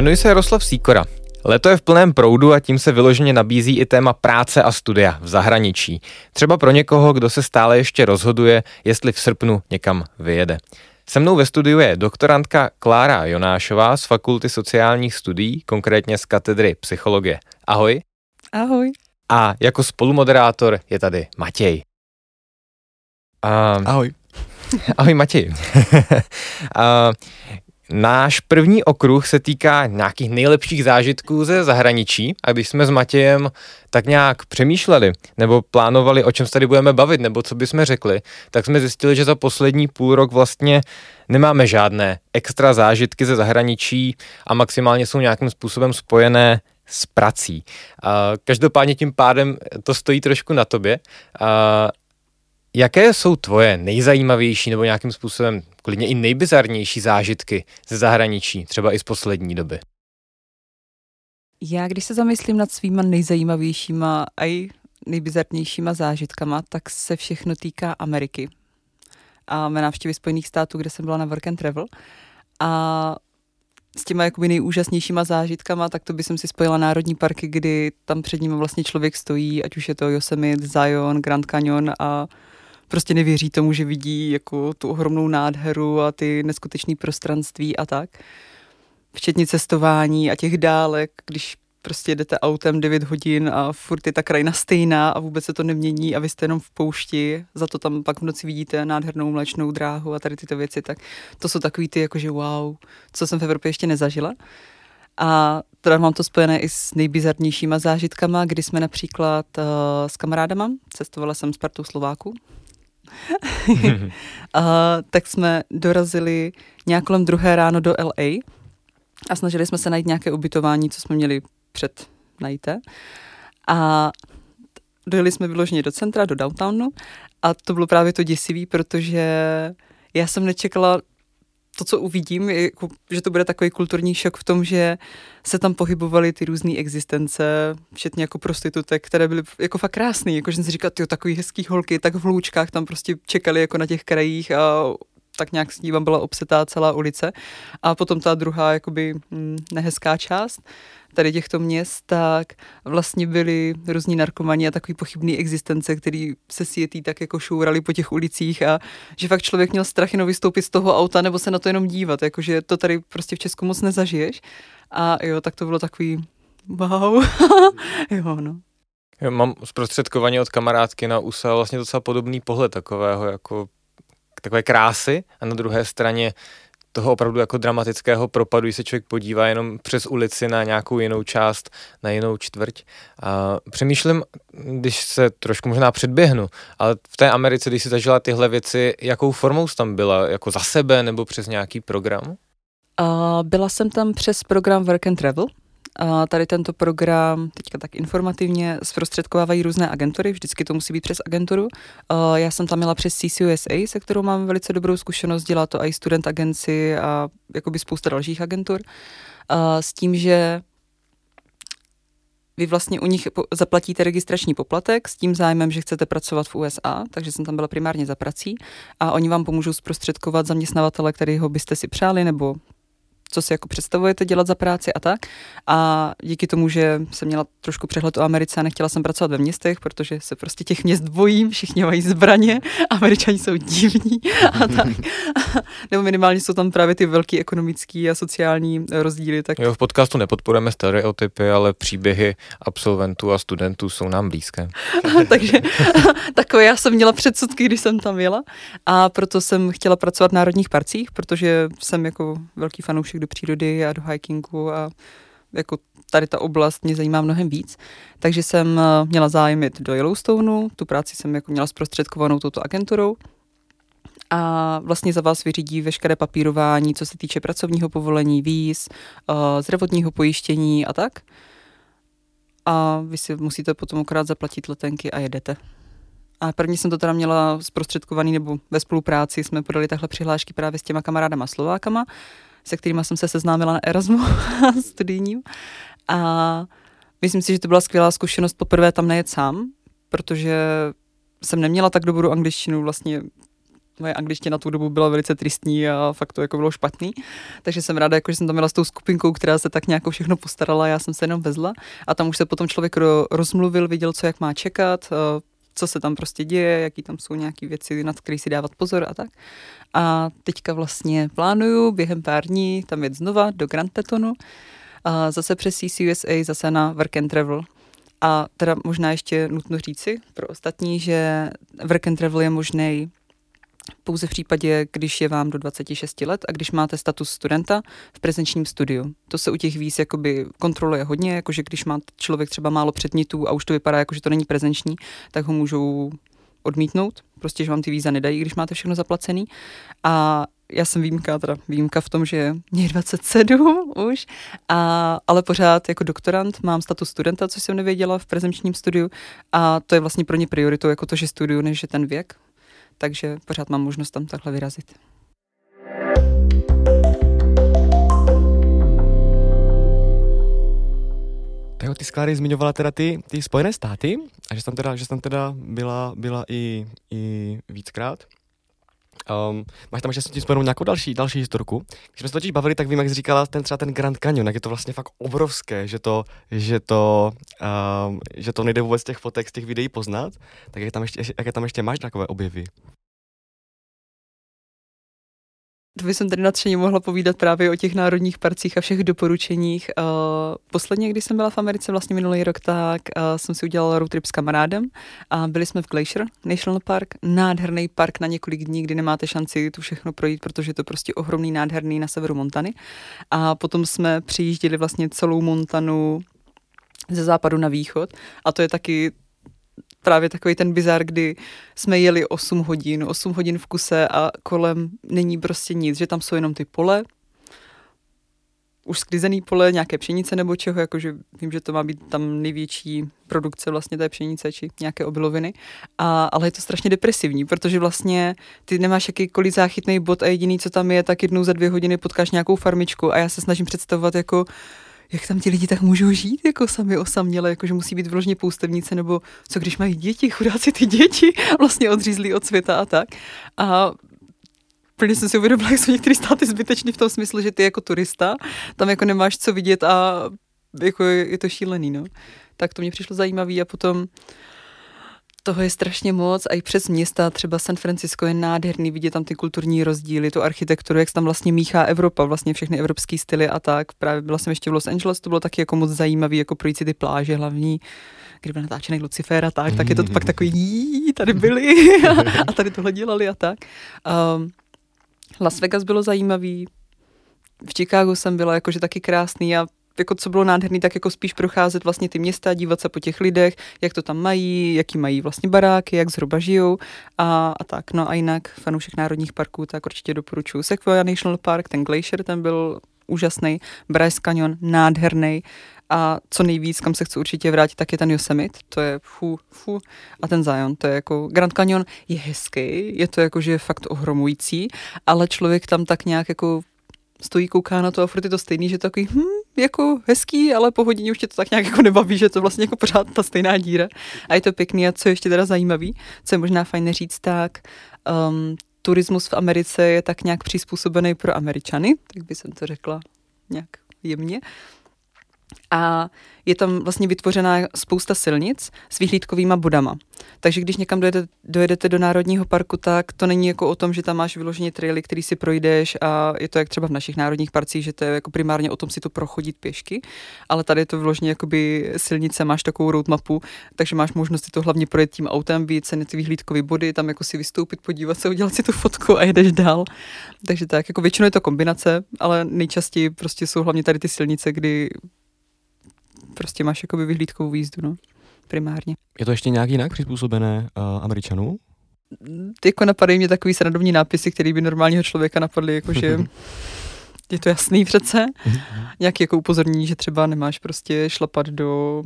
Jmenuji se Jaroslav Síkora. Leto je v plném proudu a tím se vyloženě nabízí i téma práce a studia v zahraničí. Třeba pro někoho, kdo se stále ještě rozhoduje, jestli v srpnu někam vyjede. Se mnou ve studiu je doktorantka Klára Jonášová z Fakulty sociálních studií, konkrétně z katedry psychologie. Ahoj. Ahoj. A jako spolumoderátor je tady Matěj. A... Ahoj. Ahoj Matěj. a, Náš první okruh se týká nějakých nejlepších zážitků ze zahraničí a když jsme s Matějem tak nějak přemýšleli nebo plánovali, o čem se tady budeme bavit nebo co bychom řekli, tak jsme zjistili, že za poslední půl rok vlastně nemáme žádné extra zážitky ze zahraničí a maximálně jsou nějakým způsobem spojené s prací. Každopádně tím pádem to stojí trošku na tobě. Jaké jsou tvoje nejzajímavější nebo nějakým způsobem klidně i nejbizarnější zážitky ze zahraničí, třeba i z poslední doby? Já, když se zamyslím nad svýma nejzajímavějšíma a i nejbizarnějšíma zážitkama, tak se všechno týká Ameriky a mé návštěvy Spojených států, kde jsem byla na work and travel. A s těma jakoby nejúžasnějšíma zážitkama, tak to by jsem si spojila národní parky, kdy tam před ním vlastně člověk stojí, ať už je to Yosemite, Zion, Grand Canyon a prostě nevěří tomu, že vidí jako tu ohromnou nádheru a ty neskutečné prostranství a tak. Včetně cestování a těch dálek, když prostě jdete autem 9 hodin a furt je ta krajina stejná a vůbec se to nemění a vy jste jenom v poušti, za to tam pak v noci vidíte nádhernou mlečnou dráhu a tady tyto věci, tak to jsou takový ty jakože wow, co jsem v Evropě ještě nezažila. A teda mám to spojené i s nejbizarnějšíma zážitkama, kdy jsme například uh, s kamarádama, cestovala jsem s partou Slováků, a, tak jsme dorazili nějak kolem druhé ráno do LA a snažili jsme se najít nějaké ubytování, co jsme měli před najité. A dojeli jsme vyloženě do centra, do downtownu a to bylo právě to děsivý, protože já jsem nečekala to, co uvidím, je, jako, že to bude takový kulturní šok v tom, že se tam pohybovaly ty různé existence, včetně jako prostitutek, které byly jako fakt krásné. Jako, že jsem si říkal, ty takový hezký holky, tak v hloučkách tam prostě čekali jako na těch krajích a tak nějak s ní byla obsetá celá ulice. A potom ta druhá jakoby hm, nehezká část, tady těchto měst, tak vlastně byly různí narkomani a takový pochybný existence, který se světí tak jako šourali po těch ulicích a že fakt člověk měl strach jenom vystoupit z toho auta nebo se na to jenom dívat, jakože to tady prostě v Česku moc nezažiješ. A jo, tak to bylo takový wow. jo, no. Já mám zprostředkovaně od kamarádky na USA vlastně docela podobný pohled takového jako takové krásy a na druhé straně toho opravdu jako dramatického propadu, když se člověk podívá jenom přes ulici na nějakou jinou část, na jinou čtvrť. A přemýšlím, když se trošku možná předběhnu, ale v té Americe, když si zažila tyhle věci, jakou formou jsi tam byla? Jako za sebe nebo přes nějaký program? Uh, byla jsem tam přes program Work and Travel, tady tento program, teďka tak informativně, zprostředkovávají různé agentury, vždycky to musí být přes agenturu. Já jsem tam měla přes CCUSA, se kterou mám velice dobrou zkušenost, dělá to i student agenci a jakoby spousta dalších agentur. S tím, že vy vlastně u nich zaplatíte registrační poplatek s tím zájmem, že chcete pracovat v USA, takže jsem tam byla primárně za prací a oni vám pomůžou zprostředkovat zaměstnavatele, kterého byste si přáli, nebo co si jako představujete dělat za práci a tak. A díky tomu, že jsem měla trošku přehled o Americe a nechtěla jsem pracovat ve městech, protože se prostě těch měst bojím, všichni mají zbraně, američani jsou divní a tak. Nebo minimálně jsou tam právě ty velký ekonomický a sociální rozdíly. Tak... Jo, v podcastu nepodporujeme stereotypy, ale příběhy absolventů a studentů jsou nám blízké. Takže takové já jsem měla předsudky, když jsem tam jela a proto jsem chtěla pracovat v národních parcích, protože jsem jako velký fanoušek do přírody a do hikingu a jako tady ta oblast mě zajímá mnohem víc. Takže jsem eh, měla zájem jít do Yellowstoneu, tu práci jsem jako měla zprostředkovanou touto agenturou a vlastně za vás vyřídí veškeré papírování, co se týče pracovního povolení, víz, uh, zdravotního pojištění a tak. A vy si musíte potom akorát zaplatit letenky a jedete. A první jsem to teda měla zprostředkovaný, nebo ve spolupráci jsme podali takhle přihlášky právě s těma kamarádama Slovákama, se kterými jsem se seznámila na Erasmu studijním. A myslím si, že to byla skvělá zkušenost poprvé tam nejet sám, protože jsem neměla tak dobrou angličtinu, vlastně moje angličtina na tu dobu byla velice tristní a fakt to jako bylo špatný. Takže jsem ráda, jako, že jsem tam měla s tou skupinkou, která se tak nějak všechno postarala, já jsem se jenom vezla a tam už se potom člověk rozmluvil, viděl, co jak má čekat, co se tam prostě děje, jaký tam jsou nějaké věci, nad které si dávat pozor a tak. A teďka vlastně plánuju během pár dní tam jet znova do Grand Tetonu, a zase přes CCUSA, zase na Work and Travel. A teda možná ještě nutno říci pro ostatní, že Work and Travel je možný pouze v případě, když je vám do 26 let a když máte status studenta v prezenčním studiu. To se u těch víz jakoby kontroluje hodně, jakože když má člověk třeba málo předmětů a už to vypadá jako, že to není prezenční, tak ho můžou odmítnout, prostě, že vám ty víza nedají, když máte všechno zaplacený. A já jsem výjimka, teda výjimka v tom, že mě je 27 už, a, ale pořád jako doktorant mám status studenta, což jsem nevěděla v prezenčním studiu a to je vlastně pro ně prioritou jako to, že studiu, než je ten věk, takže pořád mám možnost tam takhle vyrazit. Tak ty Skláry zmiňovala teda ty, ty Spojené státy a že tam teda, že tam teda byla, byla i, i víckrát. Um, máš tam ještě s tím spojenou nějakou další, další historku? Když jsme se totiž bavili, tak vím, jak jsi říkala, ten třeba ten Grand Canyon, jak je to vlastně fakt obrovské, že to, že to, um, že to nejde vůbec z těch fotek, z těch videí poznat, tak jak tam ještě, jak tam ještě máš takové objevy? To bych tady nadšeně mohla povídat právě o těch národních parcích a všech doporučeních. Uh, posledně, když jsem byla v Americe, vlastně minulý rok, tak uh, jsem si udělala road trip s kamarádem a byli jsme v Glacier National Park, nádherný park na několik dní, kdy nemáte šanci tu všechno projít, protože je to prostě ohromný, nádherný na severu Montany. A potom jsme přijížděli vlastně celou Montanu ze západu na východ a to je taky právě takový ten bizar, kdy jsme jeli 8 hodin, 8 hodin v kuse a kolem není prostě nic, že tam jsou jenom ty pole, už sklizený pole, nějaké pšenice nebo čeho, jakože vím, že to má být tam největší produkce vlastně té pšenice či nějaké obiloviny, a, ale je to strašně depresivní, protože vlastně ty nemáš jakýkoliv záchytný bod a jediný, co tam je, tak jednou za dvě hodiny potkáš nějakou farmičku a já se snažím představovat jako jak tam ti lidi tak můžou žít jako sami osaměle, jako že musí být vložně poustevnice, nebo co když mají děti, chudáci ty děti, vlastně odřízlí od světa a tak. A plně jsem si uvědomila, jak jsou některé státy zbytečný v tom smyslu, že ty jako turista tam jako nemáš co vidět a jako je, to šílený, no. Tak to mě přišlo zajímavý a potom toho je strašně moc a i přes města, třeba San Francisco je nádherný, vidět tam ty kulturní rozdíly, tu architekturu, jak se tam vlastně míchá Evropa, vlastně všechny evropské styly a tak. Právě byla jsem ještě v Los Angeles, to bylo taky jako moc zajímavý, jako projít si ty pláže hlavní, kdy byl natáčený Lucifer a tak, tak je to pak takový, tady byli a tady tohle dělali a tak. Um, Las Vegas bylo zajímavý, v Chicagu jsem byla jakože taky krásný a jako co bylo nádherný, tak jako spíš procházet vlastně ty města, dívat se po těch lidech, jak to tam mají, jaký mají vlastně baráky, jak zhruba žijou a, a tak. No a jinak fanoušek národních parků, tak určitě doporučuji Sequoia National Park, ten Glacier, ten byl úžasný, Bryce Canyon, nádherný. A co nejvíc, kam se chci určitě vrátit, tak je ten Yosemite, to je fu, fu, a ten Zion, to je jako, Grand Canyon. Je hezký, je to jako, že je fakt ohromující, ale člověk tam tak nějak jako stojí, kouká na to a furt je to stejný, že takový, hm, jako hezký, ale po hodině už tě to tak nějak jako nebaví, že to vlastně jako pořád ta stejná díra. A je to pěkný a co ještě teda zajímavý, co je možná fajn říct, tak um, turismus v Americe je tak nějak přizpůsobený pro Američany, tak by jsem to řekla nějak jemně a je tam vlastně vytvořená spousta silnic s vyhlídkovýma bodama. Takže když někam dojede, dojedete do Národního parku, tak to není jako o tom, že tam máš vyloženě traily, který si projdeš a je to jak třeba v našich národních parcích, že to je jako primárně o tom si to prochodit pěšky, ale tady je to vyloženě jakoby silnice, máš takovou roadmapu, takže máš možnost si to hlavně projet tím autem, vyjít se ty vyhlídkové body, tam jako si vystoupit, podívat se, udělat si tu fotku a jedeš dál. Takže tak, jako většinou je to kombinace, ale nejčastěji prostě jsou hlavně tady ty silnice, kdy prostě máš jakoby vyhlídkovou výzdu, no, primárně. Je to ještě nějak jinak přizpůsobené uh, Američanů? jako napadají mě takový srandovní nápisy, který by normálního člověka napadly, jakože je to jasný přece. Nějaký jako upozornění, že třeba nemáš prostě šlapat do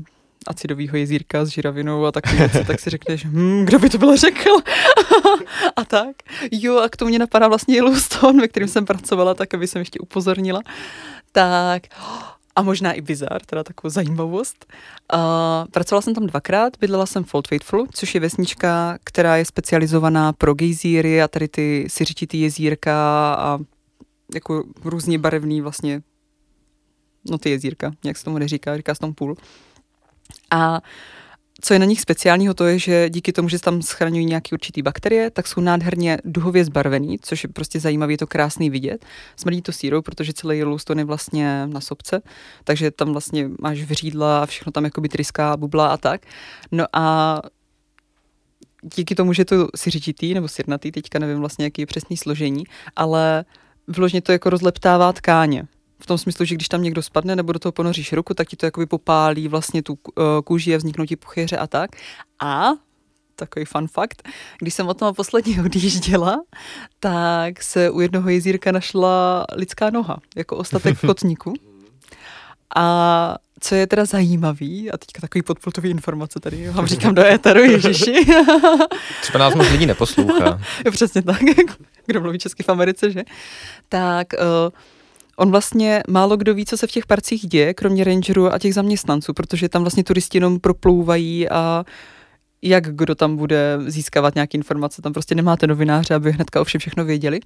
acidového jezírka s žiravinou a takové věci, tak si řekneš, hm, kdo by to byl řekl? a tak. Jo, a k tomu mě napadá vlastně Yellowstone, ve kterém jsem pracovala, tak aby jsem ještě upozornila. Tak, a možná i bizar, teda takovou zajímavost. Uh, pracovala jsem tam dvakrát, bydlela jsem v Old Faithful, což je vesnička, která je specializovaná pro gejzíry a tady ty syřičitý jezírka a jako různě barevný vlastně, no ty jezírka, jak se tomu neříká, říká se tomu půl. A co je na nich speciálního, to je, že díky tomu, že tam schraňují nějaké určité bakterie, tak jsou nádherně duhově zbarvený, což je prostě zajímavé, je to krásný vidět. Smrdí to sírou, protože celý Yellowstone je vlastně na sobce, takže tam vlastně máš vřídla a všechno tam jakoby tryská, bubla a tak. No a díky tomu, že to siřičitý nebo sirnatý, teďka nevím vlastně, jaký je přesný složení, ale vložně to jako rozleptává tkáně v tom smyslu, že když tam někdo spadne nebo do toho ponoříš ruku, tak ti to jakoby popálí vlastně tu uh, kůži a vzniknou ti puchyře a tak. A takový fun fact, když jsem o tom posledně odjížděla, tak se u jednoho jezírka našla lidská noha, jako ostatek v kotníku. A co je teda zajímavý, a teďka takový podpultový informace tady vám říkám do éteru, ježiši. Třeba nás moc lidí neposlouchá. Přesně tak, kdo mluví česky v Americe, že? Tak uh, On vlastně málo kdo ví, co se v těch parcích děje, kromě rangerů a těch zaměstnanců, protože tam vlastně turisti jenom proplouvají a jak kdo tam bude získávat nějaké informace. Tam prostě nemáte novináře, aby hnedka o všem všechno věděli.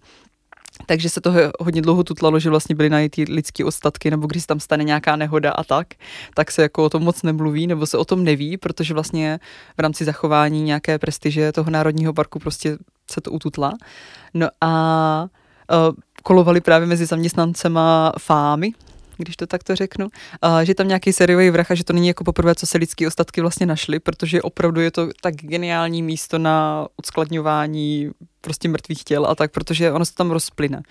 Takže se to hodně dlouho tutlalo, že vlastně byly najít lidské ostatky, nebo když tam stane nějaká nehoda a tak, tak se jako o tom moc nemluví, nebo se o tom neví, protože vlastně v rámci zachování nějaké prestiže toho národního parku prostě se to ututla. No a uh, kolovali právě mezi zaměstnancema fámy, když to takto řeknu, a že tam nějaký sériový vrah a že to není jako poprvé, co se lidské ostatky vlastně našly, protože opravdu je to tak geniální místo na odskladňování prostě mrtvých těl a tak, protože ono se tam rozplyne.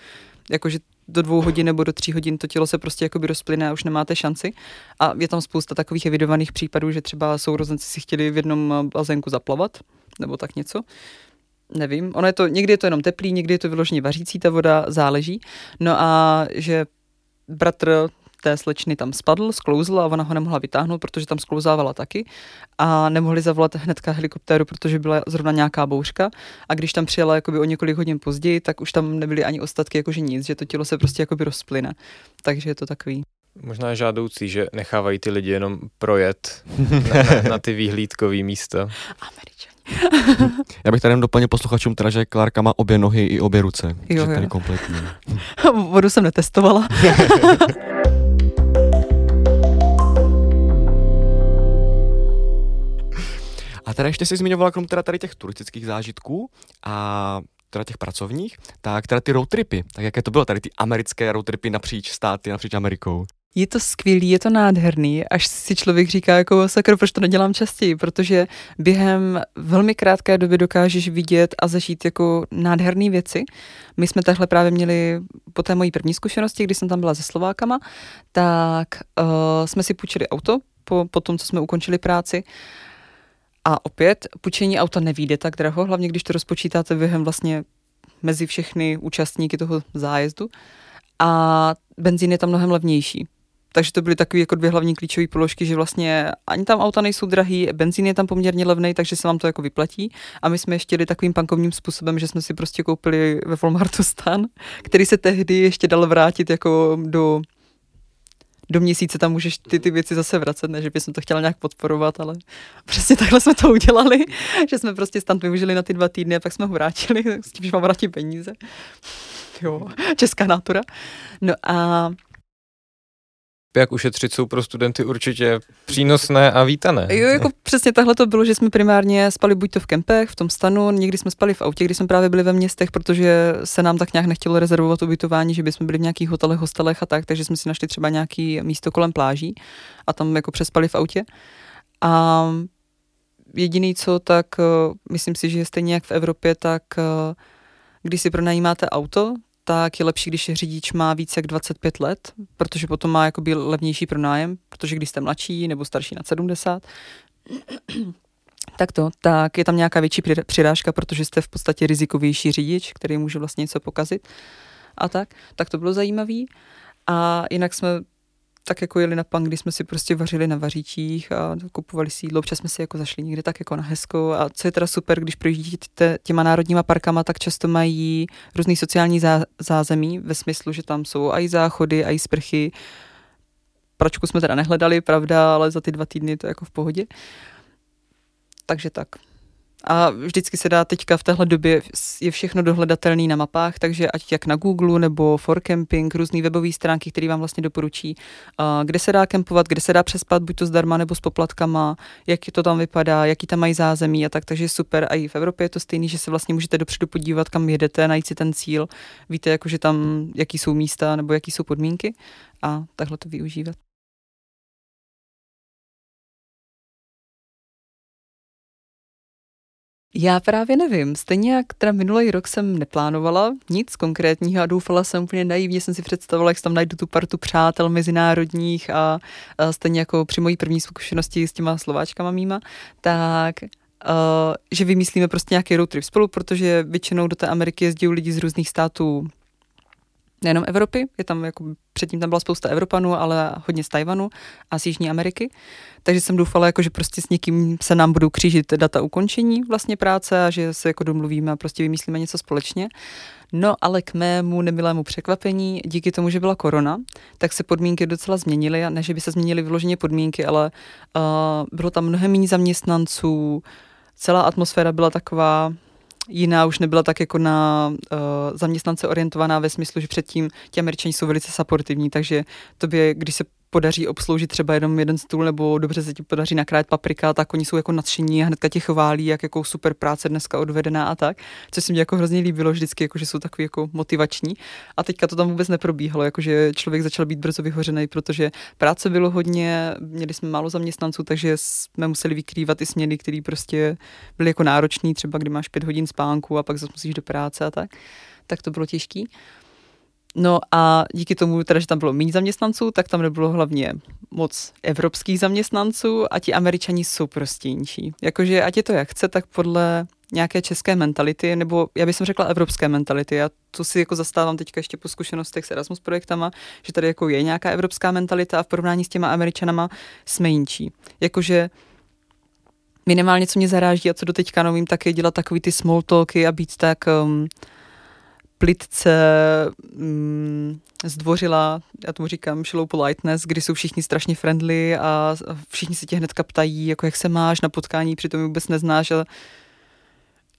Jakože do dvou hodin nebo do tří hodin to tělo se prostě jakoby rozplyne a už nemáte šanci. A je tam spousta takových evidovaných případů, že třeba sourozenci si chtěli v jednom bazénku zaplavat, nebo tak něco nevím, ono je to, někdy je to jenom teplý, někdy je to vyloženě vařící, ta voda záleží. No a že bratr té slečny tam spadl, sklouzl a ona ho nemohla vytáhnout, protože tam sklouzávala taky a nemohli zavolat hnedka helikoptéru, protože byla zrovna nějaká bouřka a když tam přijela jakoby o několik hodin později, tak už tam nebyly ani ostatky, jakože nic, že to tělo se prostě jakoby rozplyne. Takže je to takový. Možná žádoucí, že nechávají ty lidi jenom projet na, na, na ty výhlídkové místa. Američani. Já bych tady jen doplnil posluchačům teda, že Klárka má obě nohy i obě ruce. Jo, že tady kompletní. Vodu jsem netestovala. a teda ještě jsi zmiňovala, krom teda tady těch turistických zážitků a teda těch pracovních, tak teda ty roadtripy, tak jaké to bylo, tady ty americké roadtripy napříč státy, napříč Amerikou? Je to skvělý, je to nádherný, až si člověk říká jako sakro, proč to nedělám častěji, protože během velmi krátké doby dokážeš vidět a zažít jako nádherné věci. My jsme takhle právě měli po té mojí první zkušenosti, kdy jsem tam byla se Slovákama, tak uh, jsme si půjčili auto po, po tom, co jsme ukončili práci. A opět, půjčení auta nevíde tak draho, hlavně když to rozpočítáte během vlastně mezi všechny účastníky toho zájezdu. A benzín je tam mnohem levnější. Takže to byly takové jako dvě hlavní klíčové položky, že vlastně ani tam auta nejsou drahý, benzín je tam poměrně levný, takže se vám to jako vyplatí. A my jsme ještě jeli takovým pankovním způsobem, že jsme si prostě koupili ve Walmartu stan, který se tehdy ještě dal vrátit jako do do měsíce tam můžeš ty, ty věci zase vracet, ne, že bys to chtěla nějak podporovat, ale přesně takhle jsme to udělali, že jsme prostě stan využili na ty dva týdny a pak jsme ho vrátili s tím, že mám vrátit peníze. Jo, česká natura. No a jak ušetřit, jsou pro studenty určitě přínosné a vítané. Jo, jako přesně takhle to bylo, že jsme primárně spali buď to v kempech, v tom stanu, někdy jsme spali v autě, když jsme právě byli ve městech, protože se nám tak nějak nechtělo rezervovat ubytování, že bychom byli v nějakých hotelech, hostelech a tak, takže jsme si našli třeba nějaký místo kolem pláží a tam jako přespali v autě. A jediný co, tak eh, myslím si, že stejně jak v Evropě, tak eh, když si pronajímáte auto, tak je lepší, když řidič má více jak 25 let, protože potom má jakoby levnější pronájem, protože když jste mladší nebo starší na 70, tak to, tak je tam nějaká větší přirážka, protože jste v podstatě rizikovější řidič, který může vlastně něco pokazit a tak. Tak to bylo zajímavé. A jinak jsme tak jako jeli na pan, kdy jsme si prostě vařili na vaříčích a kupovali sídlo, občas jsme si jako zašli někde tak jako na hezko a co je teda super, když projíždíte těma národníma parkama, tak často mají různý sociální zá, zázemí ve smyslu, že tam jsou i záchody, i sprchy. Pračku jsme teda nehledali, pravda, ale za ty dva týdny to je jako v pohodě. Takže tak. A vždycky se dá teďka v téhle době, je všechno dohledatelné na mapách, takže ať jak na Google nebo For Camping, různé webové stránky, které vám vlastně doporučí, kde se dá kempovat, kde se dá přespat, buď to zdarma nebo s poplatkama, jak to tam vypadá, jaký tam mají zázemí a tak, takže super. A i v Evropě je to stejný, že se vlastně můžete dopředu podívat, kam jedete, najít si ten cíl, víte, jakože tam, jaký jsou místa nebo jaký jsou podmínky a takhle to využívat. Já právě nevím. Stejně jak teda minulý rok jsem neplánovala nic konkrétního a doufala jsem úplně naivně, jsem si představila, jak tam najdu tu partu přátel mezinárodních a, a stejně jako při mojí první zkušenosti s těma Slováčkama mýma, tak Uh, že vymyslíme prostě nějaký road trip spolu, protože většinou do té Ameriky jezdí lidi z různých států nejenom Evropy, je tam jako, předtím tam byla spousta Evropanů, ale hodně z Tajvanu a z Jižní Ameriky. Takže jsem doufala, jako, že prostě s někým se nám budou křížit data ukončení vlastně práce a že se jako domluvíme a prostě vymyslíme něco společně. No ale k mému nemilému překvapení, díky tomu, že byla korona, tak se podmínky docela změnily. Ne, že by se změnily vyloženě podmínky, ale uh, bylo tam mnohem méně zaměstnanců, celá atmosféra byla taková jiná, už nebyla tak jako na uh, zaměstnance orientovaná ve smyslu, že předtím ti američani jsou velice supportivní, takže tobě, když se podaří obsloužit třeba jenom jeden stůl nebo dobře se ti podaří nakrát paprika, tak oni jsou jako nadšení a hnedka tě chválí, jak jako super práce dneska odvedená a tak, což se mi jako hrozně líbilo vždycky, jako že jsou takový jako motivační. A teďka to tam vůbec neprobíhalo, jakože člověk začal být brzo vyhořený, protože práce bylo hodně, měli jsme málo zaměstnanců, takže jsme museli vykrývat i směny, které prostě byly jako náročné, třeba kdy máš pět hodin spánku a pak zase musíš do práce a tak. Tak to bylo těžký. No a díky tomu, teda, že tam bylo méně zaměstnanců, tak tam nebylo hlavně moc evropských zaměstnanců a ti američani jsou prostě jinší. Jakože ať je to jak chce, tak podle nějaké české mentality, nebo já bych řekla evropské mentality. Já to si jako zastávám teďka ještě po zkušenostech s Erasmus projektama, že tady jako je nějaká evropská mentalita a v porovnání s těma američanama jsme jinčí. Jakože minimálně, co mě zaráží a co do teďka novým, tak je dělat takový ty small talky a být tak um, plitce mm, zdvořila, já tomu říkám show politeness, kdy jsou všichni strašně friendly a všichni se tě hnedka ptají, jako jak se máš na potkání, přitom vůbec neznáš a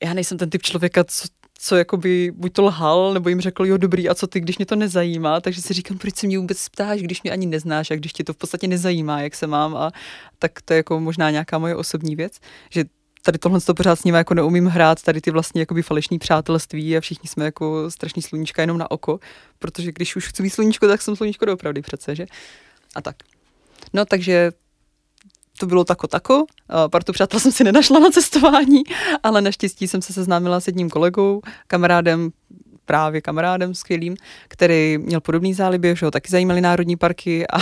já nejsem ten typ člověka, co, co jakoby buď to lhal, nebo jim řekl, jo dobrý, a co ty, když mě to nezajímá, takže si říkám, proč se mě vůbec ptáš, když mě ani neznáš a když tě to v podstatě nezajímá, jak se mám? A tak to je jako možná nějaká moje osobní věc, že tady tohle to pořád s nimi jako neumím hrát, tady ty vlastně jakoby falešní přátelství a všichni jsme jako strašný sluníčka jenom na oko, protože když už chci mít sluníčko, tak jsem sluníčko doopravdy přece, že? A tak. No takže to bylo tako tako. Partu přátel jsem si nenašla na cestování, ale naštěstí jsem se seznámila s jedním kolegou, kamarádem, právě kamarádem skvělým, který měl podobný záliby, že ho taky zajímaly národní parky a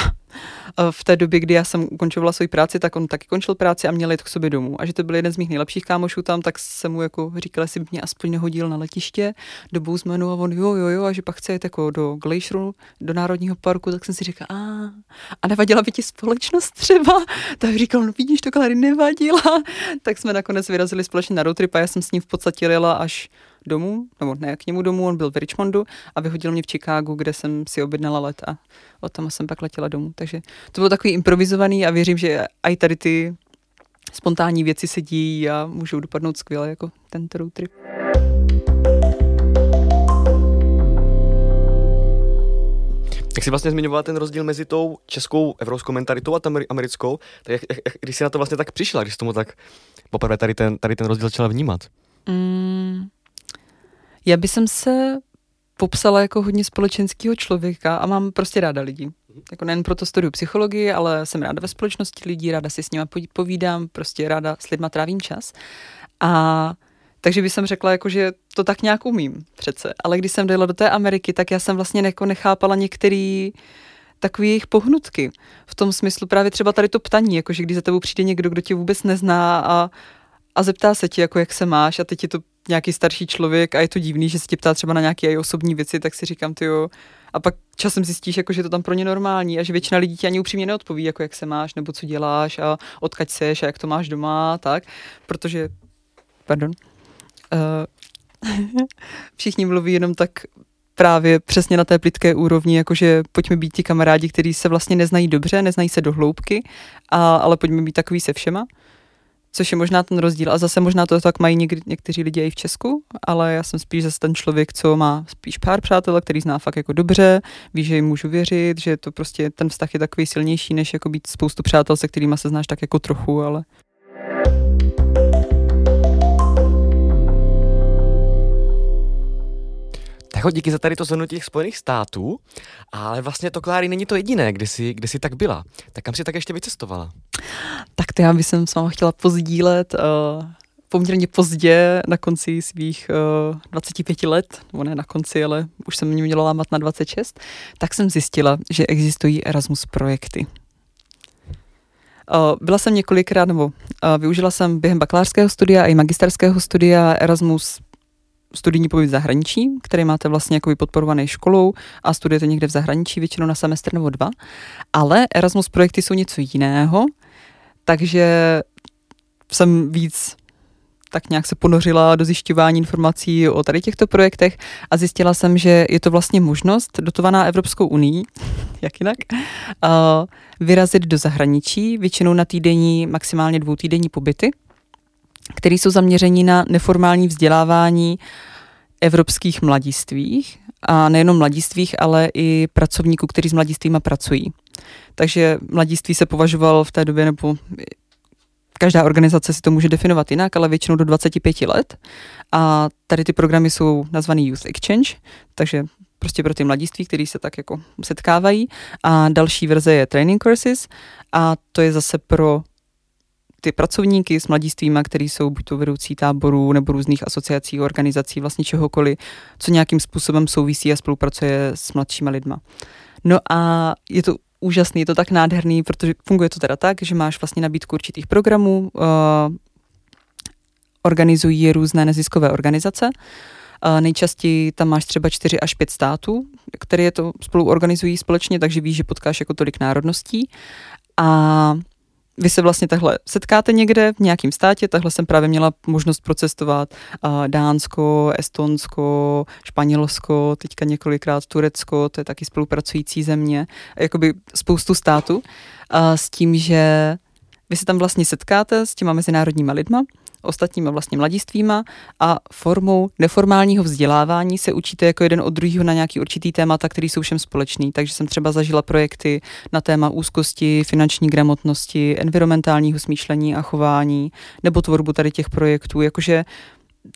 v té době, kdy já jsem ukončovala svoji práci, tak on taky končil práci a měl jít k sobě domů. A že to byl jeden z mých nejlepších kámošů tam, tak jsem mu jako říkala, jestli by mě aspoň nehodil na letiště do Bouzmanu a on jo, jo, jo, a že pak chce jít jako do Glacieru, do Národního parku, tak jsem si říkala, a, a nevadila by ti společnost třeba? Tak říkal, no vidíš, to Klary nevadila. tak jsme nakonec vyrazili společně na road trip a já jsem s ním v podstatě jela až domů, nebo ne k němu domů, on byl v Richmondu a vyhodil mě v Chicagu, kde jsem si objednala let a od tam jsem pak letěla domů. Takže to bylo takový improvizovaný a věřím, že i tady ty spontánní věci se dějí a můžou dopadnout skvěle jako ten road trip. Jak jsi vlastně zmiňovala ten rozdíl mezi tou českou evropskou mentalitou a americkou, tak jak, jak, když jsi na to vlastně tak přišla, když jsi tomu tak poprvé tady ten, tady ten rozdíl začala vnímat? Mm, já bych se popsala jako hodně společenského člověka a mám prostě ráda lidi. Jako nejen proto studuju psychologii, ale jsem ráda ve společnosti lidí, ráda si s nimi povídám, prostě ráda s lidma trávím čas. A takže bych řekla, jako, že to tak nějak umím přece. Ale když jsem dojela do té Ameriky, tak já jsem vlastně jako nechápala některý takový jejich pohnutky. V tom smyslu právě třeba tady to ptaní, jako že když za tebou přijde někdo, kdo tě vůbec nezná a a zeptá se ti, jako jak se máš a teď je to nějaký starší člověk a je to divný, že se tě ptá třeba na nějaké osobní věci, tak si říkám, ty jo, a pak časem zjistíš, jako, že to tam pro ně normální a že většina lidí ti ani upřímně neodpoví, jako jak se máš nebo co děláš a odkaď seš a jak to máš doma, tak, protože, pardon, uh, všichni mluví jenom tak právě přesně na té plitké úrovni, jakože pojďme být ti kamarádi, kteří se vlastně neznají dobře, neznají se do hloubky, a, ale pojďme být takový se všema což je možná ten rozdíl. A zase možná to tak mají někdy, někteří lidi i v Česku, ale já jsem spíš zase ten člověk, co má spíš pár přátel, který zná fakt jako dobře, ví, že jim můžu věřit, že to prostě ten vztah je takový silnější, než jako být spoustu přátel, se kterými se znáš tak jako trochu, ale Tak díky za tady to zhrnutí těch Spojených států, ale vlastně to, Kláry, není to jediné, kde jsi, kde jsi tak byla. Tak kam jsi tak ještě vycestovala? Tak to já bych s vámi chtěla pozdílet uh, poměrně pozdě, na konci svých uh, 25 let, nebo ne na konci, ale už jsem mě měla lámat na 26, tak jsem zjistila, že existují Erasmus projekty. Uh, byla jsem několikrát, nebo využila jsem během bakalářského studia i magisterského studia Erasmus studijní pobyt v zahraničí, který máte vlastně jako podporovaný školou a studujete někde v zahraničí, většinou na semestr nebo dva. Ale Erasmus projekty jsou něco jiného, takže jsem víc tak nějak se ponořila do zjišťování informací o tady těchto projektech a zjistila jsem, že je to vlastně možnost dotovaná Evropskou unii, jak jinak, vyrazit do zahraničí, většinou na týdenní, maximálně dvou týdenní pobyty, které jsou zaměření na neformální vzdělávání evropských mladistvích a nejenom mladistvích, ale i pracovníků, kteří s mladistvými pracují. Takže mladiství se považoval v té době, nebo každá organizace si to může definovat jinak, ale většinou do 25 let. A tady ty programy jsou nazvaný Youth Exchange, takže prostě pro ty mladiství, kteří se tak jako setkávají. A další verze je Training Courses a to je zase pro ty pracovníky s mladistvíma, který jsou buď to vedoucí táborů nebo různých asociací, organizací, vlastně čehokoliv, co nějakým způsobem souvisí a spolupracuje s mladšíma lidma. No a je to úžasný, je to tak nádherný, protože funguje to teda tak, že máš vlastně nabídku určitých programů, uh, organizují je různé neziskové organizace, Uh, nejčastěji tam máš třeba 4 až 5 států, které to spolu organizují společně, takže víš, že potkáš jako tolik národností. A vy se vlastně takhle setkáte někde v nějakém státě, takhle jsem právě měla možnost procestovat Dánsko, Estonsko, Španělsko, teďka několikrát Turecko, to je taky spolupracující země, jakoby spoustu států, s tím, že vy se tam vlastně setkáte s těma mezinárodníma lidma, ostatníma vlastně mladistvíma a formou neformálního vzdělávání se učíte jako jeden od druhého na nějaký určitý témata, který jsou všem společný. Takže jsem třeba zažila projekty na téma úzkosti, finanční gramotnosti, environmentálního smýšlení a chování, nebo tvorbu tady těch projektů, jakože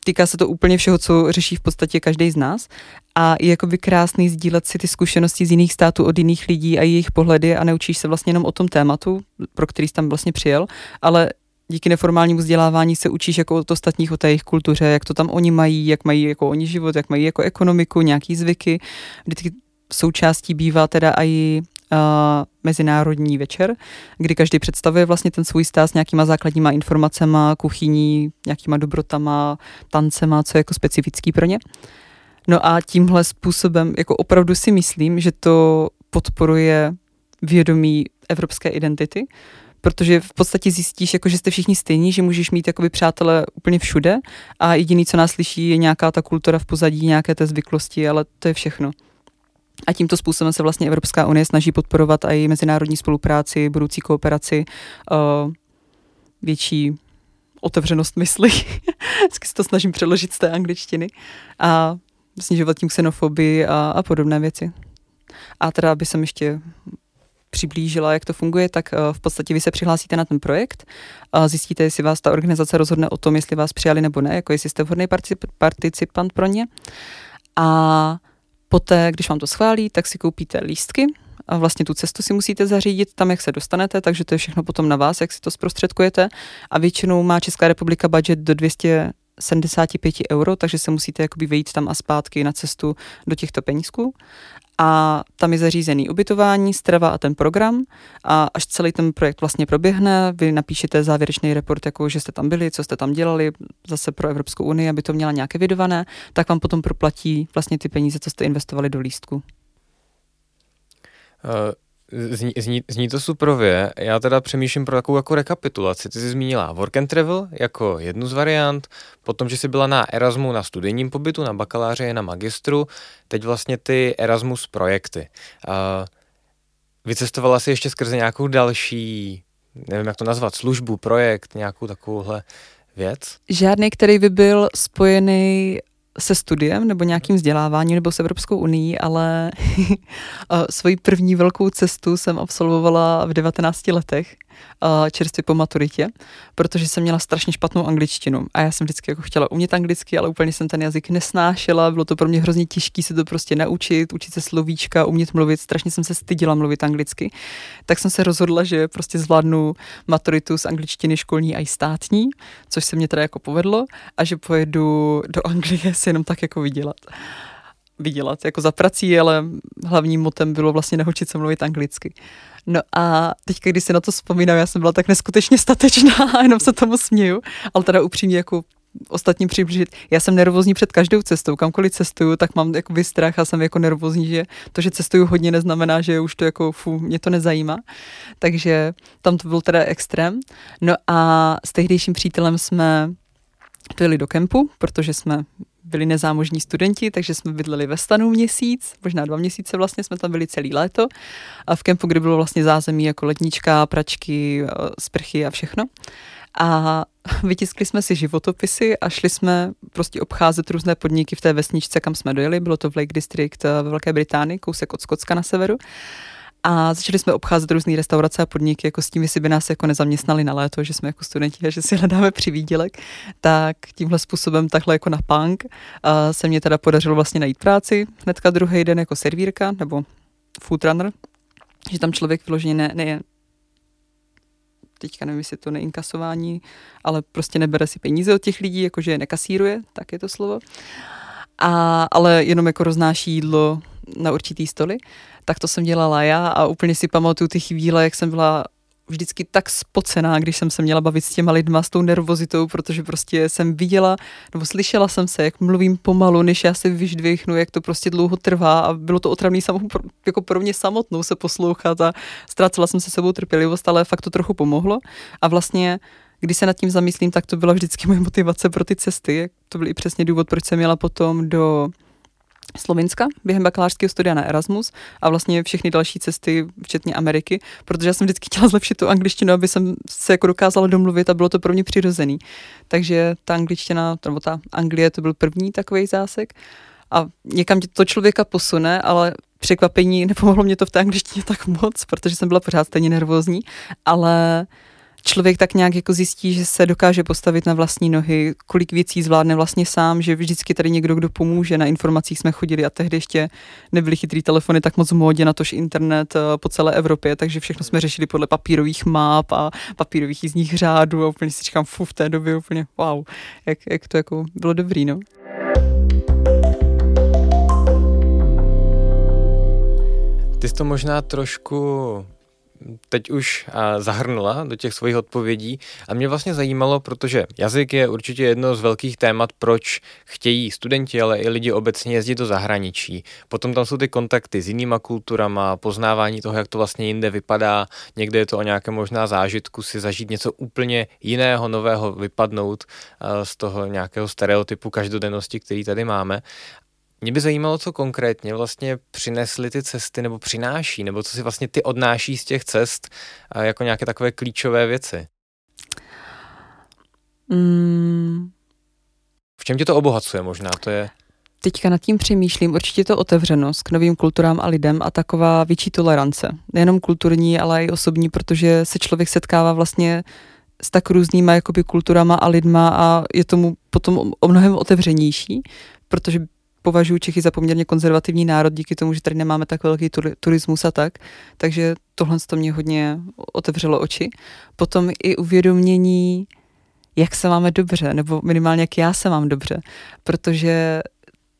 týká se to úplně všeho, co řeší v podstatě každý z nás a je jakoby krásný sdílet si ty zkušenosti z jiných států od jiných lidí a jejich pohledy a neučíš se vlastně jenom o tom tématu, pro který jsi tam vlastně přijel, ale díky neformálnímu vzdělávání se učíš jako od ostatních o té jejich kultuře, jak to tam oni mají, jak mají jako oni život, jak mají jako ekonomiku, nějaký zvyky. Vždycky součástí bývá teda i uh, mezinárodní večer, kdy každý představuje vlastně ten svůj stát s nějakýma základníma informacemi, kuchyní, nějakýma dobrotama, tancema, co je jako specifický pro ně. No a tímhle způsobem jako opravdu si myslím, že to podporuje vědomí evropské identity, protože v podstatě zjistíš, jako, že jste všichni stejní, že můžeš mít jakoby přátele úplně všude a jediný, co nás slyší, je nějaká ta kultura v pozadí, nějaké té zvyklosti, ale to je všechno. A tímto způsobem se vlastně Evropská unie snaží podporovat i mezinárodní spolupráci, budoucí kooperaci, uh, větší otevřenost mysli. Vždycky se to snažím přeložit z té angličtiny. A snižovat tím xenofobii a, a podobné věci. A teda by jsem ještě přiblížila, jak to funguje, tak eh, v podstatě vy se přihlásíte na ten projekt, a zjistíte, jestli vás ta organizace rozhodne o tom, jestli vás přijali nebo ne, jako jestli jste vhodný participant pro ně. A poté, když vám to schválí, tak si koupíte lístky a vlastně tu cestu si musíte zařídit tam, jak se dostanete, takže to je všechno potom na vás, jak si to zprostředkujete. A většinou má Česká republika budget do 200 75 euro, takže se musíte jakoby vejít tam a zpátky na cestu do těchto penízků. A tam je zařízený ubytování, strava a ten program. A až celý ten projekt vlastně proběhne, vy napíšete závěrečný report, jako že jste tam byli, co jste tam dělali, zase pro Evropskou unii, aby to měla nějaké vydované, tak vám potom proplatí vlastně ty peníze, co jste investovali do lístku. Uh Zní, zní, zní to suprově. Já teda přemýšlím pro takovou jako rekapitulaci. Ty jsi zmínila work and travel jako jednu z variant, potom, že jsi byla na Erasmu na studijním pobytu, na bakaláře na magistru, teď vlastně ty Erasmus projekty. Uh, vycestovala jsi ještě skrze nějakou další, nevím jak to nazvat, službu, projekt, nějakou takovouhle věc? Žádný, který by byl spojený se studiem nebo nějakým vzděláváním nebo s Evropskou unii, ale svoji první velkou cestu jsem absolvovala v 19 letech čerstvě po maturitě, protože jsem měla strašně špatnou angličtinu. A já jsem vždycky jako chtěla umět anglicky, ale úplně jsem ten jazyk nesnášela, bylo to pro mě hrozně těžké se to prostě naučit, učit se slovíčka, umět mluvit, strašně jsem se stydila mluvit anglicky, tak jsem se rozhodla, že prostě zvládnu maturitu z angličtiny školní a i státní, což se mě teda jako povedlo a že pojedu do Anglie si jenom tak jako vydělat. Vydělat, jako za prací, ale hlavním motem bylo vlastně naučit se mluvit anglicky. No a teď, když se na to vzpomínám, já jsem byla tak neskutečně statečná jenom se tomu směju, ale teda upřímně jako ostatním přiblížit. Já jsem nervózní před každou cestou, kamkoliv cestuju, tak mám jakoby strach a jsem jako nervózní, že to, že cestuju hodně, neznamená, že už to jako, fu, mě to nezajímá. Takže tam to byl teda extrém. No a s tehdejším přítelem jsme jeli do kempu, protože jsme byli nezámožní studenti, takže jsme bydleli ve stanu měsíc, možná dva měsíce vlastně, jsme tam byli celý léto a v kempu, kde bylo vlastně zázemí jako lednička, pračky, sprchy a všechno. A vytiskli jsme si životopisy a šli jsme prostě obcházet různé podniky v té vesničce, kam jsme dojeli. Bylo to v Lake District ve Velké Británii, kousek od Skotska na severu a začali jsme obcházet různé restaurace a podniky, jako s tím, jestli by nás jako nezaměstnali na léto, že jsme jako studenti a že si hledáme přivídělek, tak tímhle způsobem takhle jako na punk a se mě teda podařilo vlastně najít práci hnedka druhý den jako servírka nebo food runner, že tam člověk vyloženě ne, ne teďka nevím, jestli to neinkasování, ale prostě nebere si peníze od těch lidí, jakože je nekasíruje, tak je to slovo. A, ale jenom jako roznáší jídlo na určitý stoly, tak to jsem dělala já a úplně si pamatuju ty chvíle, jak jsem byla vždycky tak spocená, když jsem se měla bavit s těma lidma, s tou nervozitou, protože prostě jsem viděla, nebo slyšela jsem se, jak mluvím pomalu, než já se vyždvichnu, jak to prostě dlouho trvá a bylo to otravný samo, jako pro mě samotnou se poslouchat a ztrácela jsem se sebou trpělivost, ale fakt to trochu pomohlo a vlastně když se nad tím zamyslím, tak to byla vždycky moje motivace pro ty cesty. To byl i přesně důvod, proč jsem měla potom do Slovenska během bakalářského studia na Erasmus a vlastně všechny další cesty, včetně Ameriky, protože já jsem vždycky chtěla zlepšit tu angličtinu, aby jsem se jako dokázala domluvit a bylo to pro mě přirozený. Takže ta angličtina, nebo ta Anglie, to byl první takový zásek a někam to člověka posune, ale překvapení, nepomohlo mě to v té angličtině tak moc, protože jsem byla pořád stejně nervózní, ale člověk tak nějak jako zjistí, že se dokáže postavit na vlastní nohy, kolik věcí zvládne vlastně sám, že vždycky tady někdo, kdo pomůže. Na informacích jsme chodili a tehdy ještě nebyly chytrý telefony tak moc v módě, na tož internet eh, po celé Evropě, takže všechno jsme řešili podle papírových map a papírových jízdních řádů a úplně si říkám, fu, v té době úplně wow, jak, jak to jako bylo dobrý, no. Ty jsi to možná trošku teď už zahrnula do těch svých odpovědí a mě vlastně zajímalo, protože jazyk je určitě jedno z velkých témat, proč chtějí studenti, ale i lidi obecně jezdit do zahraničí. Potom tam jsou ty kontakty s jinýma kulturama, poznávání toho, jak to vlastně jinde vypadá. Někde je to o nějakém možná zážitku si zažít něco úplně jiného, nového, vypadnout z toho nějakého stereotypu každodennosti, který tady máme. Mě by zajímalo, co konkrétně vlastně přinesly ty cesty nebo přináší, nebo co si vlastně ty odnáší z těch cest jako nějaké takové klíčové věci. Mm. V čem tě to obohacuje možná? To je... Teďka nad tím přemýšlím, určitě to otevřenost k novým kulturám a lidem a taková větší tolerance. Nejenom kulturní, ale i osobní, protože se člověk setkává vlastně s tak různýma jakoby kulturama a lidma a je tomu potom o mnohem otevřenější, protože považuji Čechy za poměrně konzervativní národ díky tomu, že tady nemáme tak velký turismus a tak. Takže tohle to mě hodně otevřelo oči. Potom i uvědomění, jak se máme dobře, nebo minimálně jak já se mám dobře, protože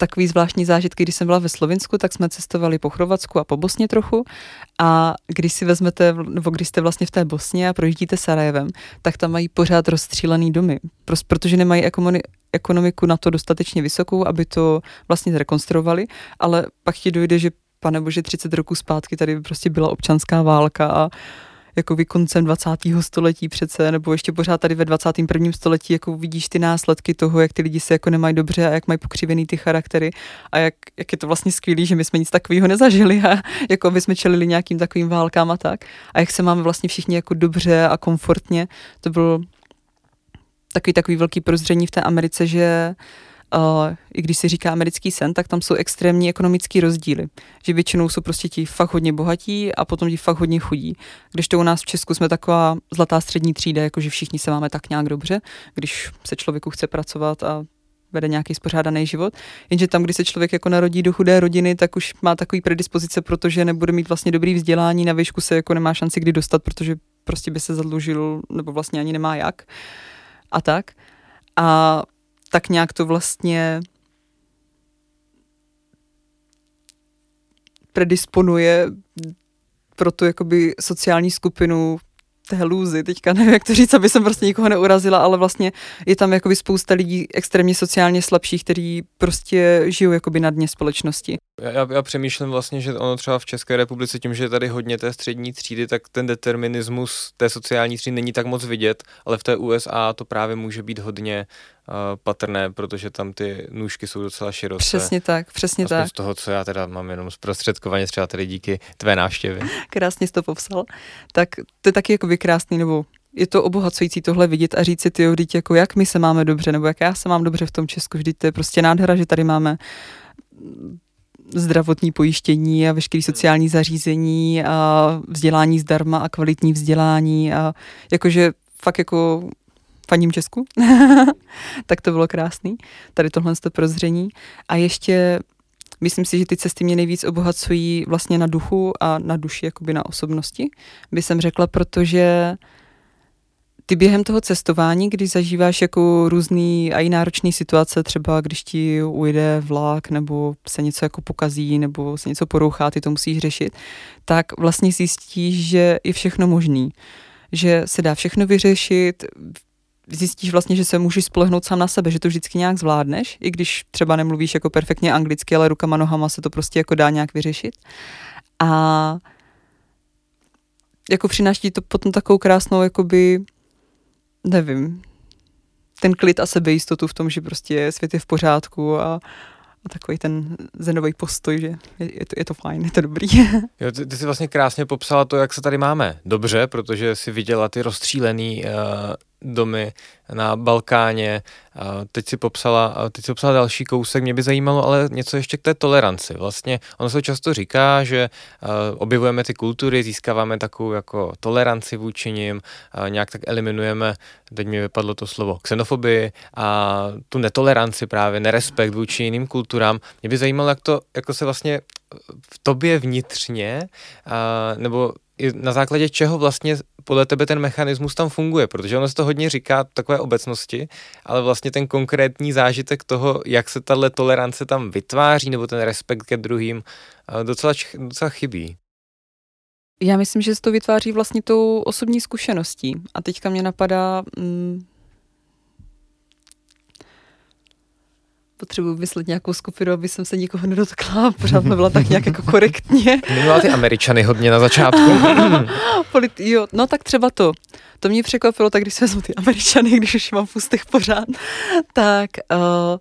takový zvláštní zážitky, když jsem byla ve Slovinsku, tak jsme cestovali po Chorvatsku a po Bosně trochu. A když si vezmete, nebo když jste vlastně v té Bosně a projíždíte Sarajevem, tak tam mají pořád rozstřílený domy, protože nemají ekonomiku na to dostatečně vysokou, aby to vlastně zrekonstruovali, ale pak ti dojde, že pane bože, 30 roků zpátky tady prostě byla občanská válka a jako koncem 20. století přece, nebo ještě pořád tady ve 21. století, jako vidíš ty následky toho, jak ty lidi se jako nemají dobře a jak mají pokřivený ty charaktery a jak, jak je to vlastně skvělé, že my jsme nic takového nezažili a jako aby jsme čelili nějakým takovým válkám a tak. A jak se máme vlastně všichni jako dobře a komfortně, to byl takový takový velký prozření v té Americe, že uh, i když se říká americký sen, tak tam jsou extrémní ekonomické rozdíly. Že většinou jsou prostě ti fakt hodně bohatí a potom ti fakt hodně chudí. Když to u nás v Česku jsme taková zlatá střední třída, jakože všichni se máme tak nějak dobře, když se člověku chce pracovat a vede nějaký spořádaný život. Jenže tam, když se člověk jako narodí do chudé rodiny, tak už má takový predispozice, protože nebude mít vlastně dobrý vzdělání, na výšku se jako nemá šanci kdy dostat, protože prostě by se zadlužil, nebo vlastně ani nemá jak. A tak. A tak nějak to vlastně predisponuje pro tu jakoby sociální skupinu té lůzy, teďka nevím, jak to říct, aby jsem prostě nikoho neurazila, ale vlastně je tam jakoby spousta lidí extrémně sociálně slabších, kteří prostě žijou jakoby na dně společnosti. Já, já přemýšlím vlastně, že ono třeba v České republice tím, že je tady hodně té střední třídy, tak ten determinismus té sociální třídy není tak moc vidět, ale v té USA to právě může být hodně uh, patrné, protože tam ty nůžky jsou docela široké. Přesně tak, přesně Aspoň tak. z toho, co já teda mám jenom zprostředkovaně, třeba tady díky tvé návštěvě. Krásně jsi to popsal. Tak to je taky jako krásný, nebo je to obohacující tohle vidět a říct si ty vždyť jako jak my se máme dobře, nebo jak já se mám dobře v tom Česku, vždyť to je prostě nádhera, že tady máme zdravotní pojištění a veškeré sociální zařízení a vzdělání zdarma a kvalitní vzdělání a jakože fakt jako faním Česku, tak to bylo krásný, tady tohle to prozření. A ještě myslím si, že ty cesty mě nejvíc obohacují vlastně na duchu a na duši, jakoby na osobnosti, by jsem řekla, protože ty během toho cestování, když zažíváš jako různý a i náročné situace, třeba když ti ujde vlak, nebo se něco jako pokazí, nebo se něco porouchá, ty to musíš řešit, tak vlastně zjistíš, že je všechno možný. Že se dá všechno vyřešit, zjistíš vlastně, že se můžeš spolehnout sám na sebe, že to vždycky nějak zvládneš, i když třeba nemluvíš jako perfektně anglicky, ale rukama, nohama se to prostě jako dá nějak vyřešit. A jako přináší to potom takovou krásnou jakoby nevím, ten klid a sebejistotu v tom, že prostě svět je v pořádku a, a takový ten zenový postoj, že je, je, to, je to fajn, je to dobrý. jo, ty, ty jsi vlastně krásně popsala to, jak se tady máme dobře, protože si viděla ty rozstřílený uh, domy na Balkáně. Teď si popsala, teď si popsala další kousek. Mě by zajímalo ale něco ještě k té toleranci. Vlastně ono se často říká, že objevujeme ty kultury, získáváme takovou jako toleranci vůči nim, nějak tak eliminujeme, teď mi vypadlo to slovo, xenofobii a tu netoleranci právě, nerespekt vůči jiným kulturám. Mě by zajímalo, jak to jako se vlastně v tobě vnitřně, nebo na základě čeho vlastně podle tebe ten mechanismus tam funguje, protože ono se to hodně říká takové obecnosti, ale vlastně ten konkrétní zážitek toho, jak se tahle tolerance tam vytváří, nebo ten respekt ke druhým, docela, docela chybí. Já myslím, že se to vytváří vlastně tou osobní zkušeností. A teďka mě napadá, mm, potřebuji vyslet nějakou skupinu, aby jsem se nikoho nedotkla, pořád byla tak nějak jako korektně. Měla ty Američany hodně na začátku. Polit, jo, no tak třeba to. To mě překvapilo, tak když vezmu ty Američany, když už mám v ústech pořád, tak uh,